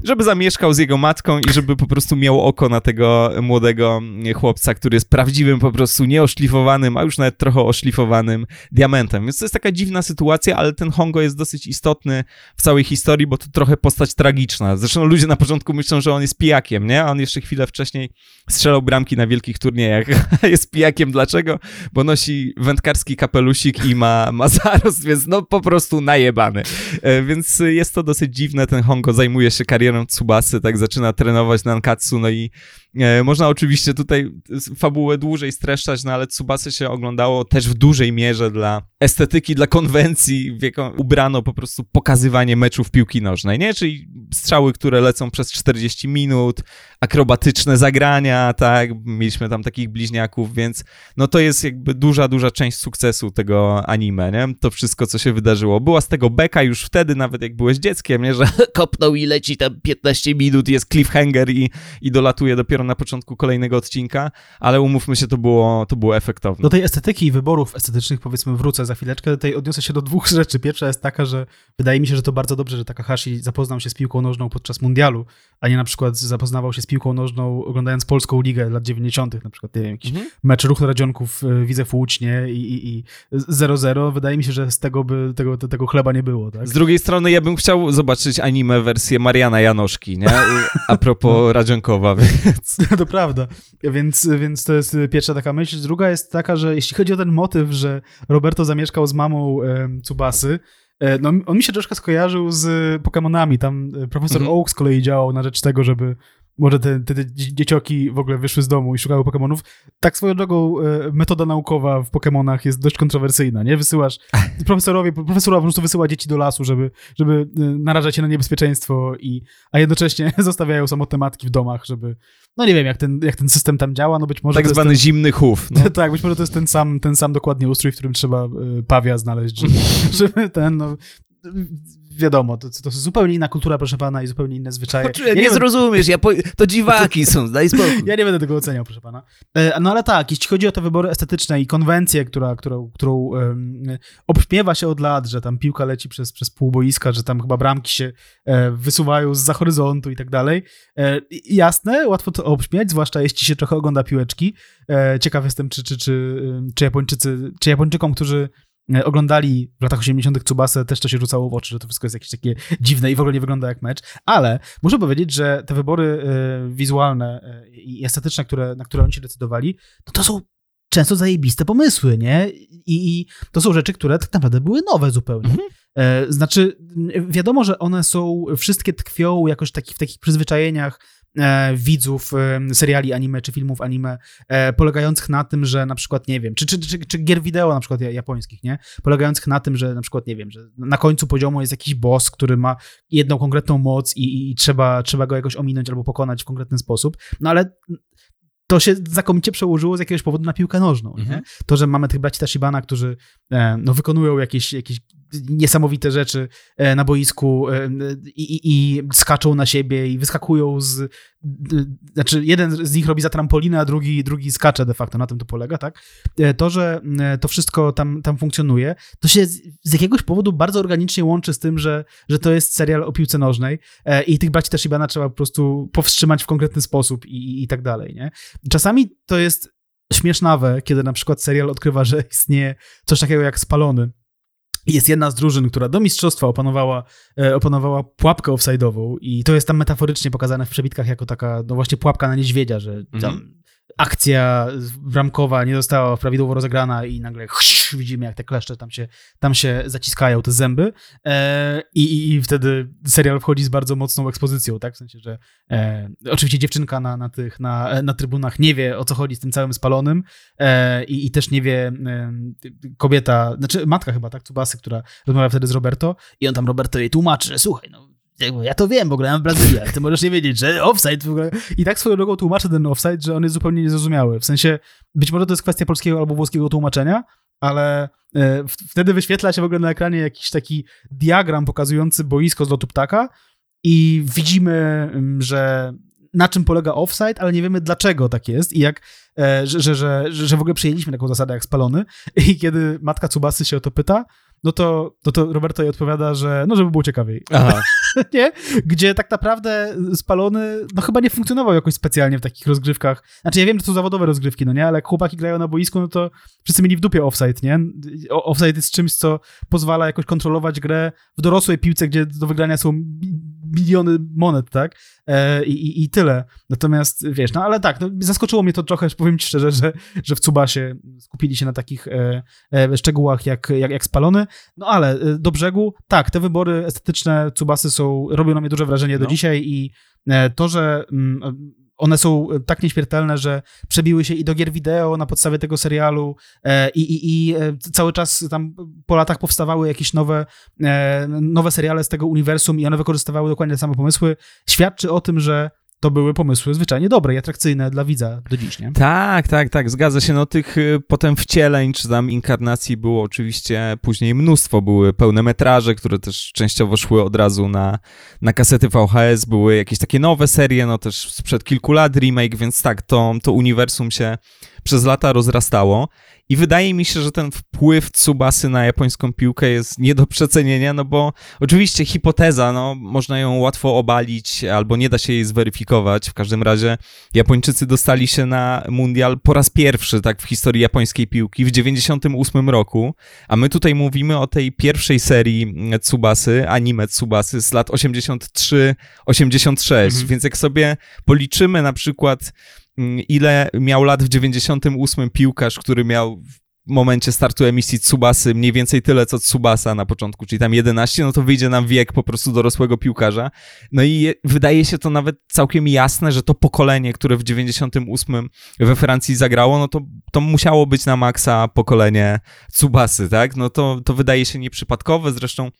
żeby zamieszkał z jego matką i żeby po prostu miał oko na tego młodego chłopca, który jest prawdziwym, po prostu nieoszlifowanym, a już nawet trochę oszlifowanym diamentem. Więc to jest taka dziwna sytuacja, ale ten Hongo jest dosyć istotny w całej historii, bo to trochę postać tragiczna. Zresztą ludzie na początku myślą, że on jest pijakiem, nie? A on jeszcze chwilę wcześniej strzelał bramki na wielkich turniejach. jest pijakiem. Dlaczego? Bo nosi wędkarski kapelusik i ma, ma zarost, więc no po prostu najebany. E, więc jest to dosyć dziwne. Ten Hongo zajmuje się karierą karierą Tsubasy, tak zaczyna trenować Nankatsu, no i można oczywiście tutaj fabułę dłużej streszczać, no ale Tsubasy się oglądało też w dużej mierze dla estetyki, dla konwencji, w jaką ubrano po prostu pokazywanie meczów piłki nożnej, nie? Czyli strzały, które lecą przez 40 minut, akrobatyczne zagrania, tak? Mieliśmy tam takich bliźniaków, więc no to jest jakby duża, duża część sukcesu tego anime, nie? To wszystko, co się wydarzyło. Była z tego beka już wtedy, nawet jak byłeś dzieckiem, nie? Że kopnął i leci tam 15 minut, jest cliffhanger i, i dolatuje dopiero na początku kolejnego odcinka, ale umówmy się, to było, to było efektowne. Do tej estetyki i wyborów estetycznych powiedzmy wrócę za chwileczkę. Tutaj odniosę się do dwóch rzeczy. Pierwsza jest taka, że wydaje mi się, że to bardzo dobrze, że Takahashi zapoznał się z piłką nożną podczas mundialu, a nie na przykład zapoznawał się z piłką nożną oglądając Polską Ligę lat 90., na przykład nie wiem, jakiś mhm. mecz Ruch Radzionków e, widzę w Łucznie i 0-0. Wydaje mi się, że z tego by tego, tego chleba nie było. Tak? Z drugiej strony ja bym chciał zobaczyć anime wersję Mariana Janoszki, nie? A propos no. Radzionkowa, więc... To prawda. Więc, więc to jest pierwsza taka myśl. Druga jest taka, że jeśli chodzi o ten motyw, że Roberto zamieszkał z mamą e, Tsubasy, E, no, on mi się troszkę skojarzył z Pokémonami. Tam e, profesor Mhm. Oak z kolei działał na rzecz tego, żeby może te, te, te dzie- dziecioki w ogóle wyszły z domu i szukały Pokemonów. Tak swoją drogą e, metoda naukowa w Pokemonach jest dość kontrowersyjna, nie? Wysyłasz profesorowie, profesora po prostu wysyła dzieci do lasu, żeby, żeby e, narażać się na niebezpieczeństwo, i, a jednocześnie zostawiają samotne matki w domach, żeby, no nie wiem, jak ten, jak ten system tam działa, no być może Tak zwany zimny chów. No. tak, być może to jest ten sam, ten sam dokładnie ustrój, w którym trzeba y, pawia znaleźć, żeby, żeby ten, no, wiadomo, to, to jest zupełnie inna kultura, proszę pana, i zupełnie inne zwyczaje. Ja nie, zrozumiesz, ja po... to dziwaki są, daj spokój. Ja nie będę tego oceniał, proszę pana. E, No ale tak, jeśli chodzi o te wybory estetyczne i konwencję, która, którą, którą um, obśmiewa się od lat, że tam piłka leci przez, przez pół boiska, że tam chyba bramki się e, wysuwają z za horyzontu i tak dalej. E, jasne, łatwo to obśmiać, zwłaszcza jeśli się trochę ogląda piłeczki. E, ciekaw jestem, czy, czy, czy, czy Japończycy, czy Japończykom, którzy oglądali w latach 80. Tsubasę, też to się rzucało w oczy, że to wszystko jest jakieś takie dziwne i w ogóle nie wygląda jak mecz. Ale muszę powiedzieć, że te wybory e, wizualne e, i estetyczne, które, na które oni się decydowali, no to są często zajebiste pomysły, nie? I, I to są rzeczy, które tak naprawdę były nowe zupełnie. E, Znaczy, wiadomo, że one są, wszystkie tkwią jakoś taki, w takich przyzwyczajeniach e, widzów e, seriali anime czy filmów anime, e, polegających na tym, że na przykład, nie wiem, czy, czy, czy, czy gier wideo na przykład ja- japońskich, nie? Polegających na tym, że na przykład, nie wiem, że na końcu poziomu jest jakiś boss, który ma jedną konkretną moc i, i, i trzeba, trzeba go jakoś ominąć albo pokonać w konkretny sposób. No ale to się znakomicie przełożyło z jakiegoś powodu na piłkę nożną. Nie? Mhm. To, że mamy tych braci Tashibana, którzy e, no, wykonują jakieś, jakieś niesamowite rzeczy e, na boisku e, i, i, skaczą na siebie i wyskakują z... d- Znaczy, jeden z nich robi za trampolinę, a drugi, drugi skacze de facto, na tym to polega, tak? E, To, że e, to wszystko tam, tam funkcjonuje, to się z, z jakiegoś powodu bardzo organicznie łączy z tym, że, że to jest serial o piłce nożnej e, i tych braci Tashibana trzeba po prostu powstrzymać w konkretny sposób i, i tak dalej, nie? Czasami to jest śmiesznawe, kiedy na przykład serial odkrywa, że istnieje coś takiego jak spalony. Jest jedna z drużyn, która do mistrzostwa opanowała, e, opanowała pułapkę offside'ową i to jest tam metaforycznie pokazane w przebitkach jako taka, no właśnie pułapka na niedźwiedzia, że tam Mhm. Akcja bramkowa nie została prawidłowo rozegrana i nagle chsz, widzimy, jak te kleszcze tam się, tam się zaciskają, te zęby e, i, i, wtedy serial wchodzi z bardzo mocną ekspozycją, tak? W sensie, że e, oczywiście dziewczynka na, na tych, na, na trybunach nie wie, o co chodzi z tym całym spalonym e, i, i też nie wie kobieta, znaczy matka chyba, tak? Tsubasy, która rozmawia wtedy z Roberto i on tam Roberto jej tłumaczy, że słuchaj, no ja to wiem, bo grałem w Brazylii, ale ty możesz nie wiedzieć, że offside w ogóle. I tak swoją drogą tłumaczę ten offside, że on jest zupełnie niezrozumiały. W sensie, być może to jest kwestia polskiego albo włoskiego tłumaczenia, ale e, wtedy wyświetla się w ogóle na ekranie jakiś taki diagram pokazujący boisko z lotu ptaka i widzimy, mm, że na czym polega offside, ale nie wiemy dlaczego tak jest i jak, e, że, że, że, że w ogóle przyjęliśmy taką zasadę jak spalony i kiedy matka Tsubasy się o to pyta, no to, no to Roberto jej odpowiada, że no żeby było ciekawiej. Aha. nie? Gdzie tak naprawdę spalony, no chyba nie funkcjonował jakoś specjalnie w takich rozgrywkach. Znaczy ja wiem, że to są zawodowe rozgrywki, no nie? Ale jak chłopaki grają na boisku, no to wszyscy mieli w dupie offside, nie? Offside jest czymś, co pozwala jakoś kontrolować grę w dorosłej piłce, gdzie do wygrania są miliony monet, tak? E, i, i, tyle. Natomiast, wiesz, no ale tak, no, zaskoczyło mnie to trochę, powiem ci szczerze, że, że w Cubasie skupili się na takich e, e, szczegółach jak, jak, jak spalony. No ale e, do brzegu, tak, te wybory estetyczne Cubasy są, robią na mnie duże wrażenie do No. dzisiaj i e, to, że mm, one są tak nieśmiertelne, że przebiły się i do gier wideo na podstawie tego serialu e, i, i, i e, cały czas tam po latach powstawały jakieś nowe, e, nowe seriale z tego uniwersum i one wykorzystywały dokładnie te same pomysły, świadczy o tym, że to były pomysły zwyczajnie dobre i atrakcyjne dla widza do dziś, nie? Tak, tak, tak, zgadza się. No tych y, potem wcieleń czy tam inkarnacji było oczywiście później mnóstwo. Były pełne metraże, które też częściowo szły od razu na, na kasety VHS. Były jakieś takie nowe serie, no też sprzed kilku lat remake, więc tak, to, to uniwersum się przez lata rozrastało. I wydaje mi się, że ten wpływ Tsubasy na japońską piłkę jest nie do przecenienia, no bo oczywiście hipoteza, no można ją łatwo obalić, albo nie da się jej zweryfikować. W każdym razie Japończycy dostali się na mundial po raz pierwszy, tak, w historii japońskiej piłki w 98 roku, a my tutaj mówimy o tej pierwszej serii Tsubasy, anime Tsubasy z lat 83-86, Mhm. więc jak sobie policzymy na przykład mm, ile miał lat w 98 piłkarz, który miał momencie startu emisji Tsubasy mniej więcej tyle, co Tsubasa na początku, czyli tam 11, no to wyjdzie nam wiek po prostu dorosłego piłkarza. No i je, wydaje się to nawet całkiem jasne, że to pokolenie, które w 98 we Francji zagrało, no to, to musiało być na maksa pokolenie Tsubasy, tak? No to, to wydaje się nieprzypadkowe, zresztą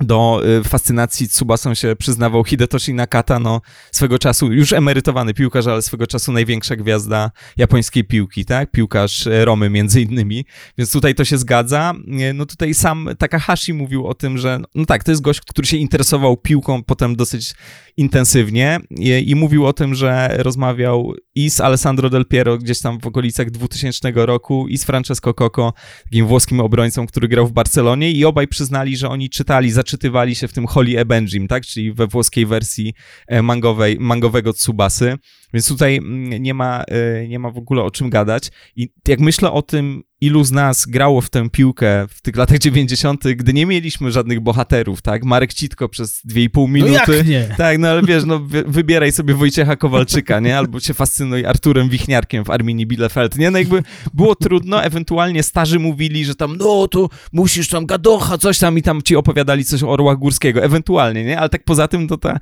do y, fascynacji Tsubasą się przyznawał Hidetoshi Nakata, no swego czasu już emerytowany piłkarz, ale swego czasu największa gwiazda japońskiej piłki, tak? Piłkarz e, Romy między innymi, więc tutaj to się zgadza. No tutaj sam Takahashi mówił o tym, że no tak, to jest gość, który się interesował piłką potem dosyć intensywnie i, i mówił o tym, że rozmawiał i z Alessandro Del Piero gdzieś tam w okolicach 2000 roku i z Francesco Coco, takim włoskim obrońcą, który grał w Barcelonie i obaj przyznali, że oni czytali, zaczytywali się w tym Holy Ebenjim, tak, czyli we włoskiej wersji e, mangowej, mangowego Tsubasy, więc tutaj mm, nie ma, e, nie ma w ogóle o czym gadać i jak myślę o tym, ilu z nas grało w tę piłkę w tych latach 90., gdy nie mieliśmy żadnych bohaterów, tak? Marek Citko przez 2,5 minuty. No jak nie? Tak, no ale wiesz, no wybieraj sobie Wojciecha Kowalczyka, nie? Albo się fascynuj Arturem Wichniarkiem w Arminii Bielefeld, nie? No jakby było trudno, ewentualnie starzy mówili, że tam, no to musisz tam gadocha, coś tam i tam ci opowiadali coś o Orłach Górskiego, ewentualnie, nie? Ale tak poza tym to ta,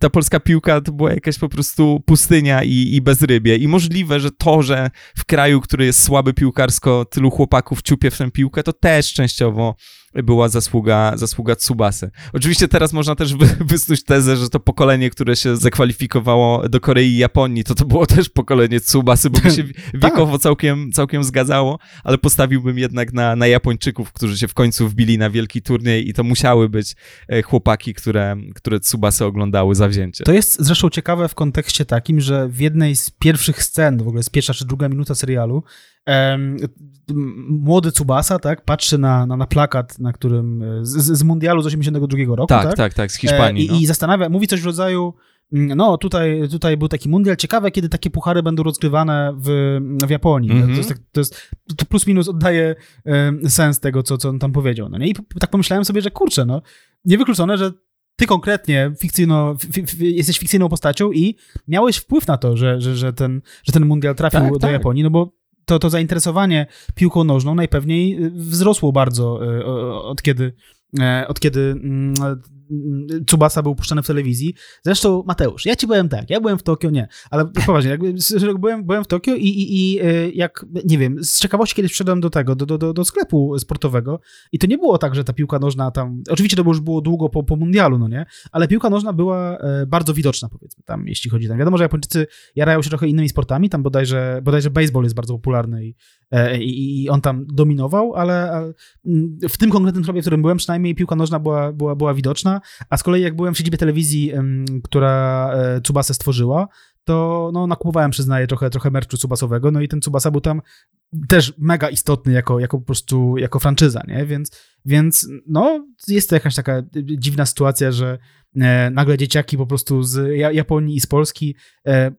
ta polska piłka to była jakaś po prostu pustynia i, i bezrybie. I możliwe, że to, że w kraju, który jest słaby piłkarsko, tylu chłopaków ciupie w tę piłkę, to też częściowo była zasługa, zasługa Tsubasy. Oczywiście teraz można też wy, wysnuć tezę, że to pokolenie, które się zakwalifikowało do Korei i Japonii, to to było też pokolenie Tsubasy, bo by się Tak. wiekowo całkiem, całkiem zgadzało, ale postawiłbym jednak na, na Japończyków, którzy się w końcu wbili na wielki turniej i to musiały być e, chłopaki, które, które Tsubasy oglądały zawzięcie. To jest zresztą ciekawe w kontekście takim, że w jednej z pierwszych scen, w ogóle z pierwsza czy druga minuta serialu, młody Tsubasa, tak, patrzy na, na, na plakat, na którym z, z z mundialu z 82 roku, tak, tak? tak, tak, z Hiszpanii. E, no. i, I zastanawia, mówi coś w rodzaju, mm, no tutaj, tutaj był taki mundial, ciekawe, kiedy takie puchary będą rozgrywane w, w Japonii. Mhm. To, jest, tak- to jest, to plus minus oddaje sens tego, co, co on tam powiedział. No nie? I tak pomyślałem sobie, że kurczę, no, niewykluczone, że ty konkretnie fikcyjno, fi, fi, jesteś fikcyjną postacią i miałeś wpływ na to, że, że, że, ten, że ten mundial trafił Tak, do tak. Japonii, no bo to, to zainteresowanie piłką nożną najpewniej y, wzrosło bardzo y, od kiedy, e, od kiedy mm, Tsubasa był puszczany w telewizji. Zresztą, Mateusz, ja ci powiem tak, ja byłem w Tokio, nie, ale poważnie, jakby, byłem, byłem w Tokio i, i, i y, jak, nie wiem, z ciekawości kiedyś wszedłem do tego, do, do, do, sklepu sportowego i to nie było tak, że ta piłka nożna tam, oczywiście to już było długo po, po mundialu, no nie, ale piłka nożna była e, bardzo widoczna, powiedzmy, tam, jeśli chodzi tam. Wiadomo, że Japończycy jarają się trochę innymi sportami, tam bodajże, bodajże baseball jest bardzo popularny i, i, i on tam dominował, ale, w tym konkretnym klubie, w którym byłem, przynajmniej piłka nożna była, była, była widoczna, a z kolei jak byłem w siedzibie telewizji, która e, Tsubasę stworzyła, to no, nakupowałem, przyznaję, trochę, trochę merchu Tsubasowego, no i ten Tsubasa był tam też mega istotny jako, jako po prostu, jako franczyza, nie? Więc, więc no, jest to jakaś taka dziwna sytuacja, że e, nagle dzieciaki po prostu z Ja- Japonii i z Polski e,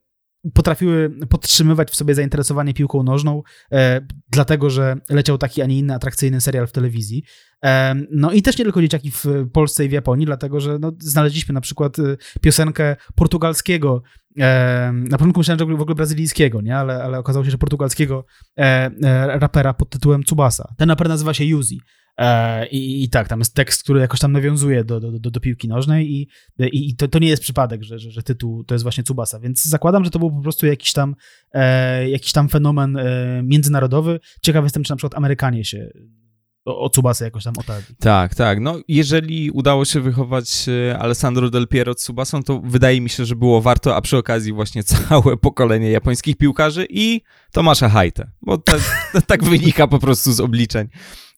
potrafiły podtrzymywać w sobie zainteresowanie piłką nożną, e, dlatego że leciał taki, a nie inny atrakcyjny serial w telewizji. E, no i też nie tylko dzieciaki w Polsce i w Japonii, dlatego że no, znaleźliśmy na przykład e, piosenkę portugalskiego, e, na początku myślałem, że w ogóle brazylijskiego, nie? Ale, ale okazało się, że portugalskiego e, e, rapera pod tytułem Tsubasa. Ten raper nazywa się Yuzi. E, i, I tak, tam jest tekst, który jakoś tam nawiązuje do, do, do, do piłki nożnej i, i, to, to nie jest przypadek, że, że, że tytuł to jest właśnie Tsubasa, więc zakładam, że to był po prostu jakiś tam, e, jakiś tam fenomen e, międzynarodowy. Ciekaw jestem, czy na przykład Amerykanie się o, o jakoś tam otarli. Tak, tak. No, jeżeli udało się wychować e, Alessandro Del Piero Tsubasą, to wydaje mi się, że było warto, a przy okazji właśnie całe pokolenie japońskich piłkarzy i Tomasza Hajtę, bo tak, tak wynika po prostu z obliczeń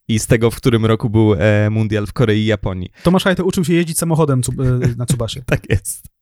i z tego, w którym roku był e, mundial w Korei i Japonii. Tomasz Hajto uczył się jeździć samochodem Tsu- e, na Tsubasie. Tak jest.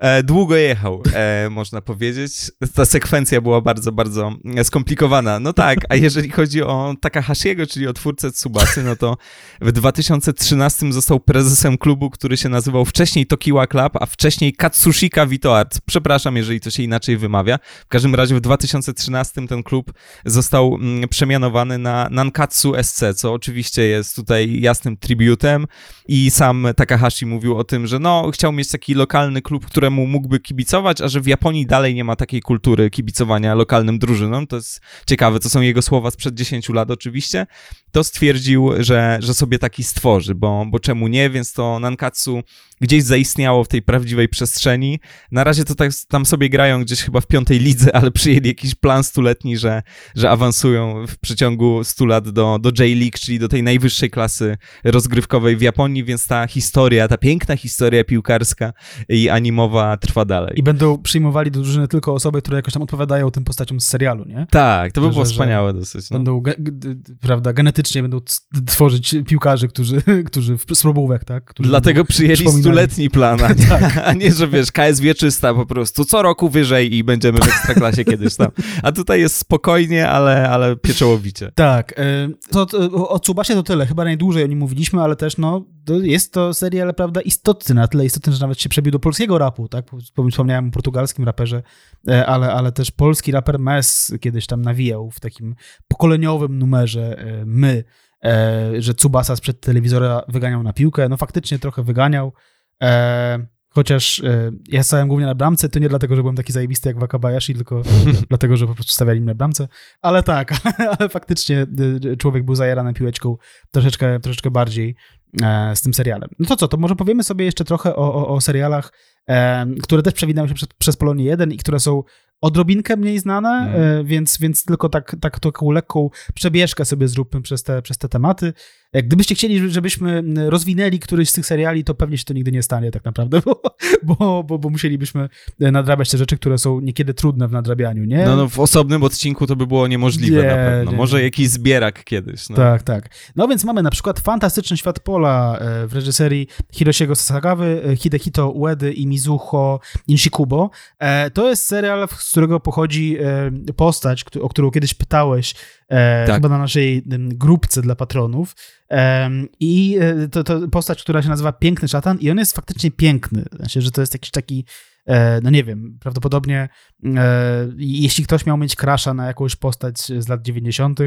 E, długo jechał, e, można powiedzieć. Ta sekwencja była bardzo, bardzo skomplikowana. No tak, a jeżeli chodzi o Takahashiego, czyli o twórcę Tsubasy, no to w 2013 został prezesem klubu, który się nazywał wcześniej Tokiwa Club, a wcześniej Katsushika Vito Art. Przepraszam, jeżeli to się inaczej wymawia. W każdym razie w 2013 ten klub został mm, przemianowany na Nankatsu SC, co oczywiście jest tutaj jasnym tributem i sam Takahashi mówił o tym, że no, chciał mieć taki lokalny klub, któremu mógłby kibicować, a że w Japonii dalej nie ma takiej kultury kibicowania lokalnym drużynom. To jest ciekawe, to są jego słowa sprzed 10 lat oczywiście. To stwierdził, że, że sobie taki stworzy, bo, bo czemu nie, więc to Nankatsu gdzieś zaistniało w tej prawdziwej przestrzeni. Na razie to tak, tam sobie grają gdzieś chyba w piątej lidze, ale przyjęli jakiś plan stuletni, że, że awansują w przeciągu 100 lat do, do J-League, czyli do tej najwyższej klasy rozgrywkowej w Japonii, więc ta historia, ta piękna historia piłkarska i animowa trwa dalej. I będą przyjmowali do drużyny tylko osoby, które jakoś tam odpowiadają tym postaciom z serialu, nie? Tak, to by Że- było że- wspaniałe dosyć. No. Będą, ge- prawda, genetycznie będą tworzyć piłkarzy, którzy, którzy w spróbówek, tak? Którzy Dlatego przyjęli stuletni plan, a nie, Tak. a nie, że wiesz, KS wieczysta po prostu co roku wyżej i będziemy w ekstraklasie kiedyś tam. A tutaj jest spokojnie, ale, ale pieczołowicie. Tak, e, to, to, o- o Tsubasie to tyle, chyba najdłużej o nim mówiliśmy, ale też no, to jest to serial, prawda, istotny, na tyle istotny, że nawet się przebił do polskiego rapu, tak, wspomniałem o portugalskim raperze, e, ale, ale też polski raper Mes kiedyś tam nawijał w takim pokoleniowym numerze e, My, e, że Tsubasa sprzed telewizora wyganiał na piłkę, no faktycznie trochę wyganiał, chociaż ja stałem głównie na bramce, to nie dlatego, że byłem taki zajebisty jak Wakabayashi, tylko dlatego, że po prostu stawiali mnie na bramce, ale tak, ale faktycznie człowiek był zajarany piłeczką troszeczkę, troszeczkę bardziej z tym serialem. No to co, to może powiemy sobie jeszcze trochę o, o, o serialach, e, które też przewinęły się przez, przez Polonię 1 i które są odrobinkę mniej znane, Mm. e, więc, więc tylko tak, tak taką lekką przebieżkę sobie zróbmy przez te, przez te tematy. E, Gdybyście chcieli, żebyśmy rozwinęli któryś z tych seriali, to pewnie się to nigdy nie stanie tak naprawdę, bo, bo, bo, bo musielibyśmy nadrabiać te rzeczy, które są niekiedy trudne w nadrabianiu, nie? No, no w osobnym odcinku to by było niemożliwe Nie, na pewno. nie, Może nie. jakiś zbierak kiedyś. No. Tak, tak. No więc mamy na przykład Fantastyczny Świat Pola e, w reżyserii Hiroshiego Sasagawy, e, Hidehito Uedy i Mizuho Inshikubo. E, To jest serial, z którego pochodzi e, postać, o którą kiedyś pytałeś e, Tak. chyba na naszej grupce dla patronów. I e, to, to postać, która się nazywa Piękny Szatan i on jest faktycznie piękny. Znaczy, że to jest jakiś taki e, no nie wiem, prawdopodobnie e, jeśli ktoś miał mieć krasza na jakąś postać z lat 90.,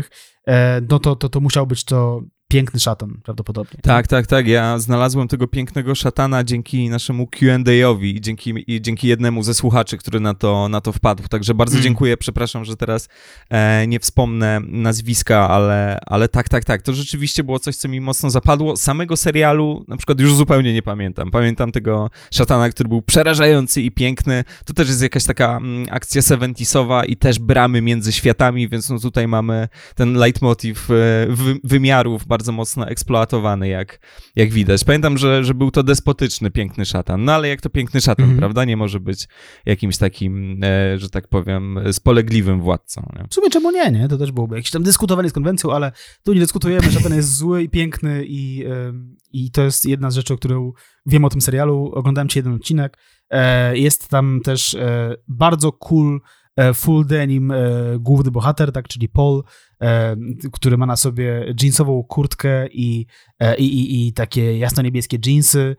e, no to, to, to musiał być to piękny szatan prawdopodobnie. Tak, tak, tak. Ja znalazłem tego pięknego szatana dzięki naszemu Q&A-owi i dzięki, i dzięki jednemu ze słuchaczy, który na to, na to wpadł. Także bardzo Mm. dziękuję. Przepraszam, że teraz e, nie wspomnę nazwiska, ale, ale tak, tak, tak. To rzeczywiście było coś, co mi mocno zapadło. Samego serialu na przykład już zupełnie nie pamiętam. Pamiętam tego szatana, który był przerażający i piękny. To też jest jakaś taka mm, akcja 70sowa i też bramy między światami, więc no tutaj mamy ten leitmotiv e, wy, wymiarów bardzo mocno eksploatowany, jak, jak widać. Pamiętam, że, że był to despotyczny, piękny szatan, no ale jak to piękny szatan, Mhm. prawda? Nie może być jakimś takim, e, że tak powiem, spolegliwym władcą. Nie? W sumie czemu nie, nie? To też byłoby jakieś tam dyskutowanie z konwencją, ale tu nie dyskutujemy, szatan jest zły i piękny i, em, i to jest jedna z rzeczy, o którą wiem o tym serialu. Oglądałem ci jeden odcinek. E, Jest tam też e, bardzo cool e, full denim e, główny bohater, tak, czyli Paul, e, który ma na sobie jeansową kurtkę i, e, i, i, i takie jasno-niebieskie jeansy e,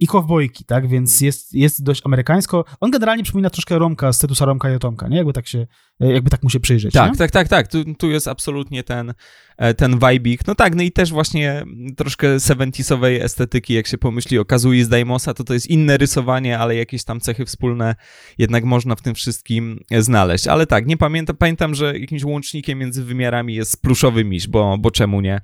i kowbojki, tak, więc jest, jest dość amerykańsko. On generalnie przypomina troszkę Romka z Tytusa Romka i Otomka, nie? Jakby tak się, jakby tak mu się przyjrzeć, Tak, nie? tak, tak, tak. Tu, tu jest absolutnie ten, e, ten vibik. No tak, no i też właśnie troszkę 70sowej estetyki, jak się pomyśli o Kazui z Daimosa, to to jest inne rysowanie, ale jakieś tam cechy wspólne jednak można w tym wszystkim e, znaleźć. Ale tak, nie pamiętam, pamiętam, że jakimś łącznikiem między wymiarami jest pluszowy miś, bo, bo czemu nie?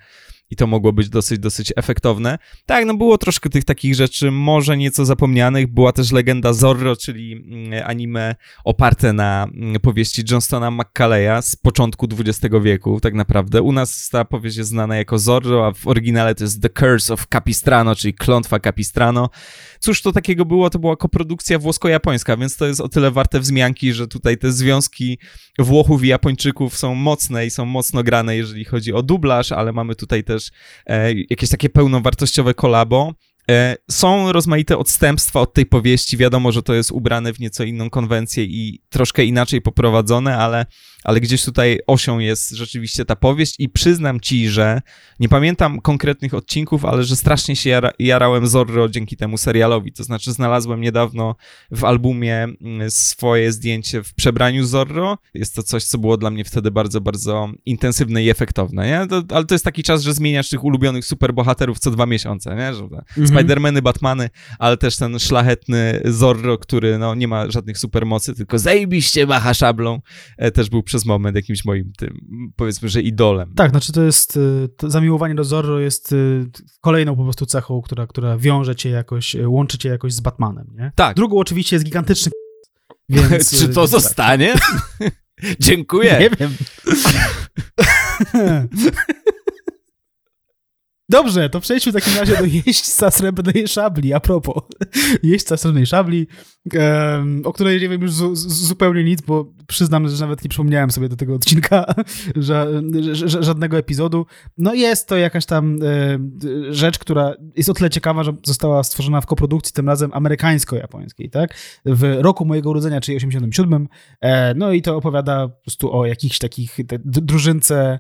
I to mogło być dosyć, dosyć efektowne. Tak, no było troszkę tych takich rzeczy, może nieco zapomnianych. Była też legenda Zorro, czyli mm, anime oparte na mm, powieści Johnstona McCalleya z początku XX wieku, tak naprawdę. U nas ta powieść jest znana jako Zorro, a w oryginale to jest The Curse of Capistrano, czyli Klątwa Capistrano. Cóż to takiego było? To była koprodukcja włosko-japońska, więc to jest o tyle warte wzmianki, że tutaj te związki Włochów i Japończyków są mocne i są mocno grane, jeżeli chodzi o dublaż, ale mamy tutaj też e, jakieś takie pełnowartościowe kolabo. E, Są rozmaite odstępstwa od tej powieści. Wiadomo, że to jest ubrane w nieco inną konwencję i troszkę inaczej poprowadzone, ale, ale gdzieś tutaj osią jest rzeczywiście ta powieść i przyznam ci, że nie pamiętam konkretnych odcinków, ale że strasznie się jara, jarałem Zorro dzięki temu serialowi. To znaczy znalazłem niedawno w albumie mm, swoje zdjęcie w przebraniu Zorro. Jest to coś, co było dla mnie wtedy bardzo, bardzo intensywne i efektowne, nie? To, ale to jest taki czas, że zmieniasz tych ulubionych superbohaterów co dwa miesiące, nie? Że mhm. Spidermany, Batmany, ale też ten szlachetny Zorro, który no, nie ma żadnych supermocy, tylko zajebiście macha szablą, e, też był przez moment jakimś moim tym, powiedzmy, że idolem. Tak, znaczy to jest, y, to zamiłowanie do Zorro jest y, kolejną po prostu cechą, która, która wiąże cię jakoś, y, łączy cię jakoś z Batmanem, nie? Tak. Drugą oczywiście jest gigantyczny więc... Czy to tak. zostanie? Dziękuję. Nie wiem. Dobrze, to przejdźmy w takim razie do jeźdźca srebrnej szabli. A propos, jeźdźca srebrnej szabli, um, o której nie wiem już zu, zupełnie nic, bo przyznam, że nawet nie przypomniałem sobie do tego odcinka ża, ża, żadnego epizodu. No jest to jakaś tam e, rzecz, która jest o tyle ciekawa, że została stworzona w koprodukcji, tym razem amerykańsko-japońskiej, tak? W roku mojego urodzenia, czyli 87. E, no i to opowiada po prostu o jakichś takich drużynce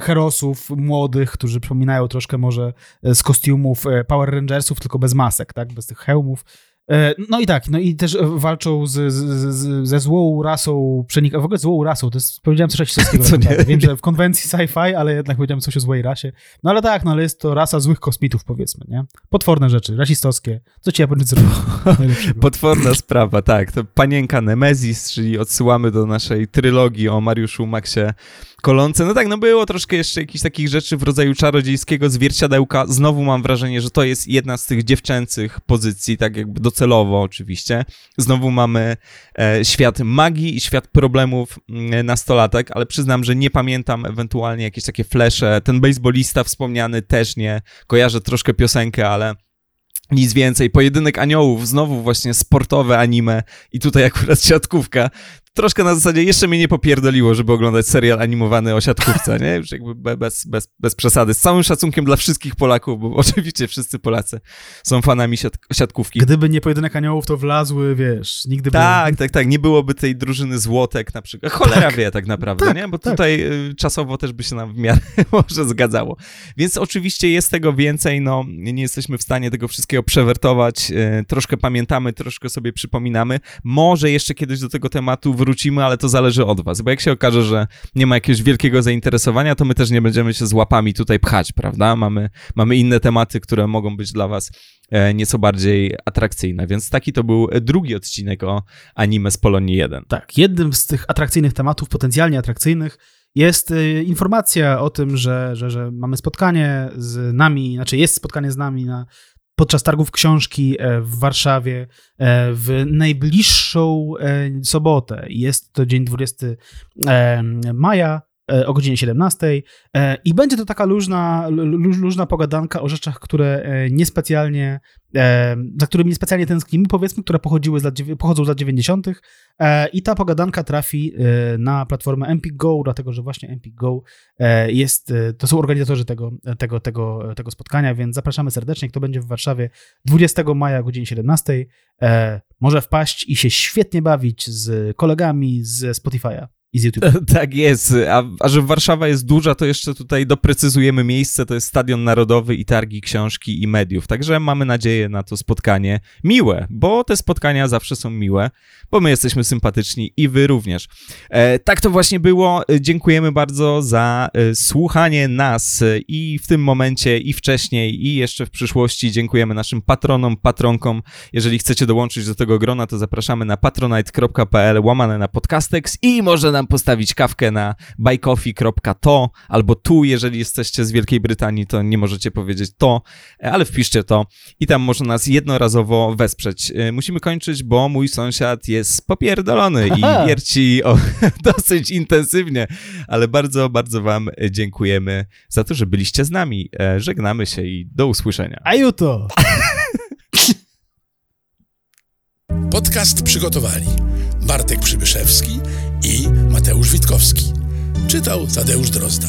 herosów młodych, którzy przypominają troszkę może z kostiumów e, Power Rangersów, tylko bez masek, tak? Bez tych hełmów. E, no i tak, no i też walczą z, z, z, ze złą rasą przenika, w ogóle złą rasą, to jest, powiedziałem coś rasistowskiego. Co nie? Wiem, że w konwencji sci-fi, ale jednak powiedziałem coś o złej rasie. No ale tak, no ale jest to rasa złych kosmitów, powiedzmy, nie? Potworne rzeczy, rasistowskie. Co ci Japończycy robią? Potworna sprawa, tak. To panienka Nemezis, czyli odsyłamy do naszej trylogii o Mariuszu Maxie kolące. No tak, no było troszkę jeszcze jakichś takich rzeczy w rodzaju czarodziejskiego zwierciadełka. Znowu mam wrażenie, że to jest jedna z tych dziewczęcych pozycji, tak jakby docelowo oczywiście. Znowu mamy e, świat magii i świat problemów mm, nastolatek, ale przyznam, że nie pamiętam ewentualnie jakieś takie flesze. Ten baseballista wspomniany też nie. Kojarzę troszkę piosenkę, ale nic więcej. Pojedynek aniołów, znowu właśnie sportowe anime i tutaj akurat siatkówka troszkę na zasadzie jeszcze mnie nie popierdoliło, żeby oglądać serial animowany o siatkówce, nie? Już jakby bez, bez, bez przesady. Z całym szacunkiem dla wszystkich Polaków, bo oczywiście wszyscy Polacy są fanami siat siatkówki. Gdyby nie pojedynek aniołów, to wlazły, wiesz, nigdy by... Tak, tak, tak. Nie byłoby tej drużyny złotek na przykład. Cholera tak, wie tak naprawdę, tak, nie? Bo tak. tutaj y, czasowo też by się nam w miarę może zgadzało. Więc oczywiście jest tego więcej, no nie jesteśmy w stanie tego wszystkiego przewertować. Y, troszkę pamiętamy, troszkę sobie przypominamy. Może jeszcze kiedyś do tego tematu wrócimy, ale to zależy od was, bo jak się okaże, że nie ma jakiegoś wielkiego zainteresowania, to my też nie będziemy się z łapami tutaj pchać, prawda? Mamy, mamy inne tematy, które mogą być dla was e, nieco bardziej atrakcyjne, więc taki to był drugi odcinek o anime z Polonii 1. Tak, jednym z tych atrakcyjnych tematów, potencjalnie atrakcyjnych, jest e, informacja o tym, że, że, że mamy spotkanie z nami, znaczy jest spotkanie z nami na podczas targów książki e, w Warszawie e, w najbliższą e, sobotę. Jest to dzień 20 maja o godzinie 17 i będzie to taka luźna, luźna pogadanka o rzeczach, które niespecjalnie za którymi niespecjalnie tęsknimy, powiedzmy, które pochodziły z lat, pochodzą z lat 90. E, I ta pogadanka trafi e, na platformę Empik Go, dlatego że właśnie Empik Go e, jest, to są organizatorzy tego, tego, tego, tego spotkania, więc zapraszamy serdecznie. Kto będzie w Warszawie 20 maja o godzinie 17, może wpaść i się świetnie bawić z kolegami z Spotify'a i z YouTube. Tak jest, a, a że Warszawa jest duża, to jeszcze tutaj doprecyzujemy miejsce, to jest Stadion Narodowy i Targi Książki i Mediów, także mamy nadzieję na to spotkanie miłe, bo te spotkania zawsze są miłe, bo my jesteśmy sympatyczni i wy również. E, tak to właśnie było, dziękujemy bardzo za e, słuchanie nas e, i w tym momencie, i wcześniej, i jeszcze w przyszłości. Dziękujemy naszym patronom, patronkom. Jeżeli chcecie dołączyć do tego grona, to zapraszamy na patronite.pl łamane na podcastex i może nam postawić kawkę na buycoffee.to albo tu, jeżeli jesteście z Wielkiej Brytanii, to nie możecie powiedzieć to, ale wpiszcie to i tam można nas jednorazowo wesprzeć. E, musimy kończyć, bo mój sąsiad jest popierdolony i wierci o, dosyć intensywnie, ale bardzo, bardzo wam dziękujemy za to, że byliście z nami. E, żegnamy się i do usłyszenia. A jutro! Podcast przygotowali Bartek Przybyszewski i Mateusz Witkowski. Czytał Tadeusz Drozda.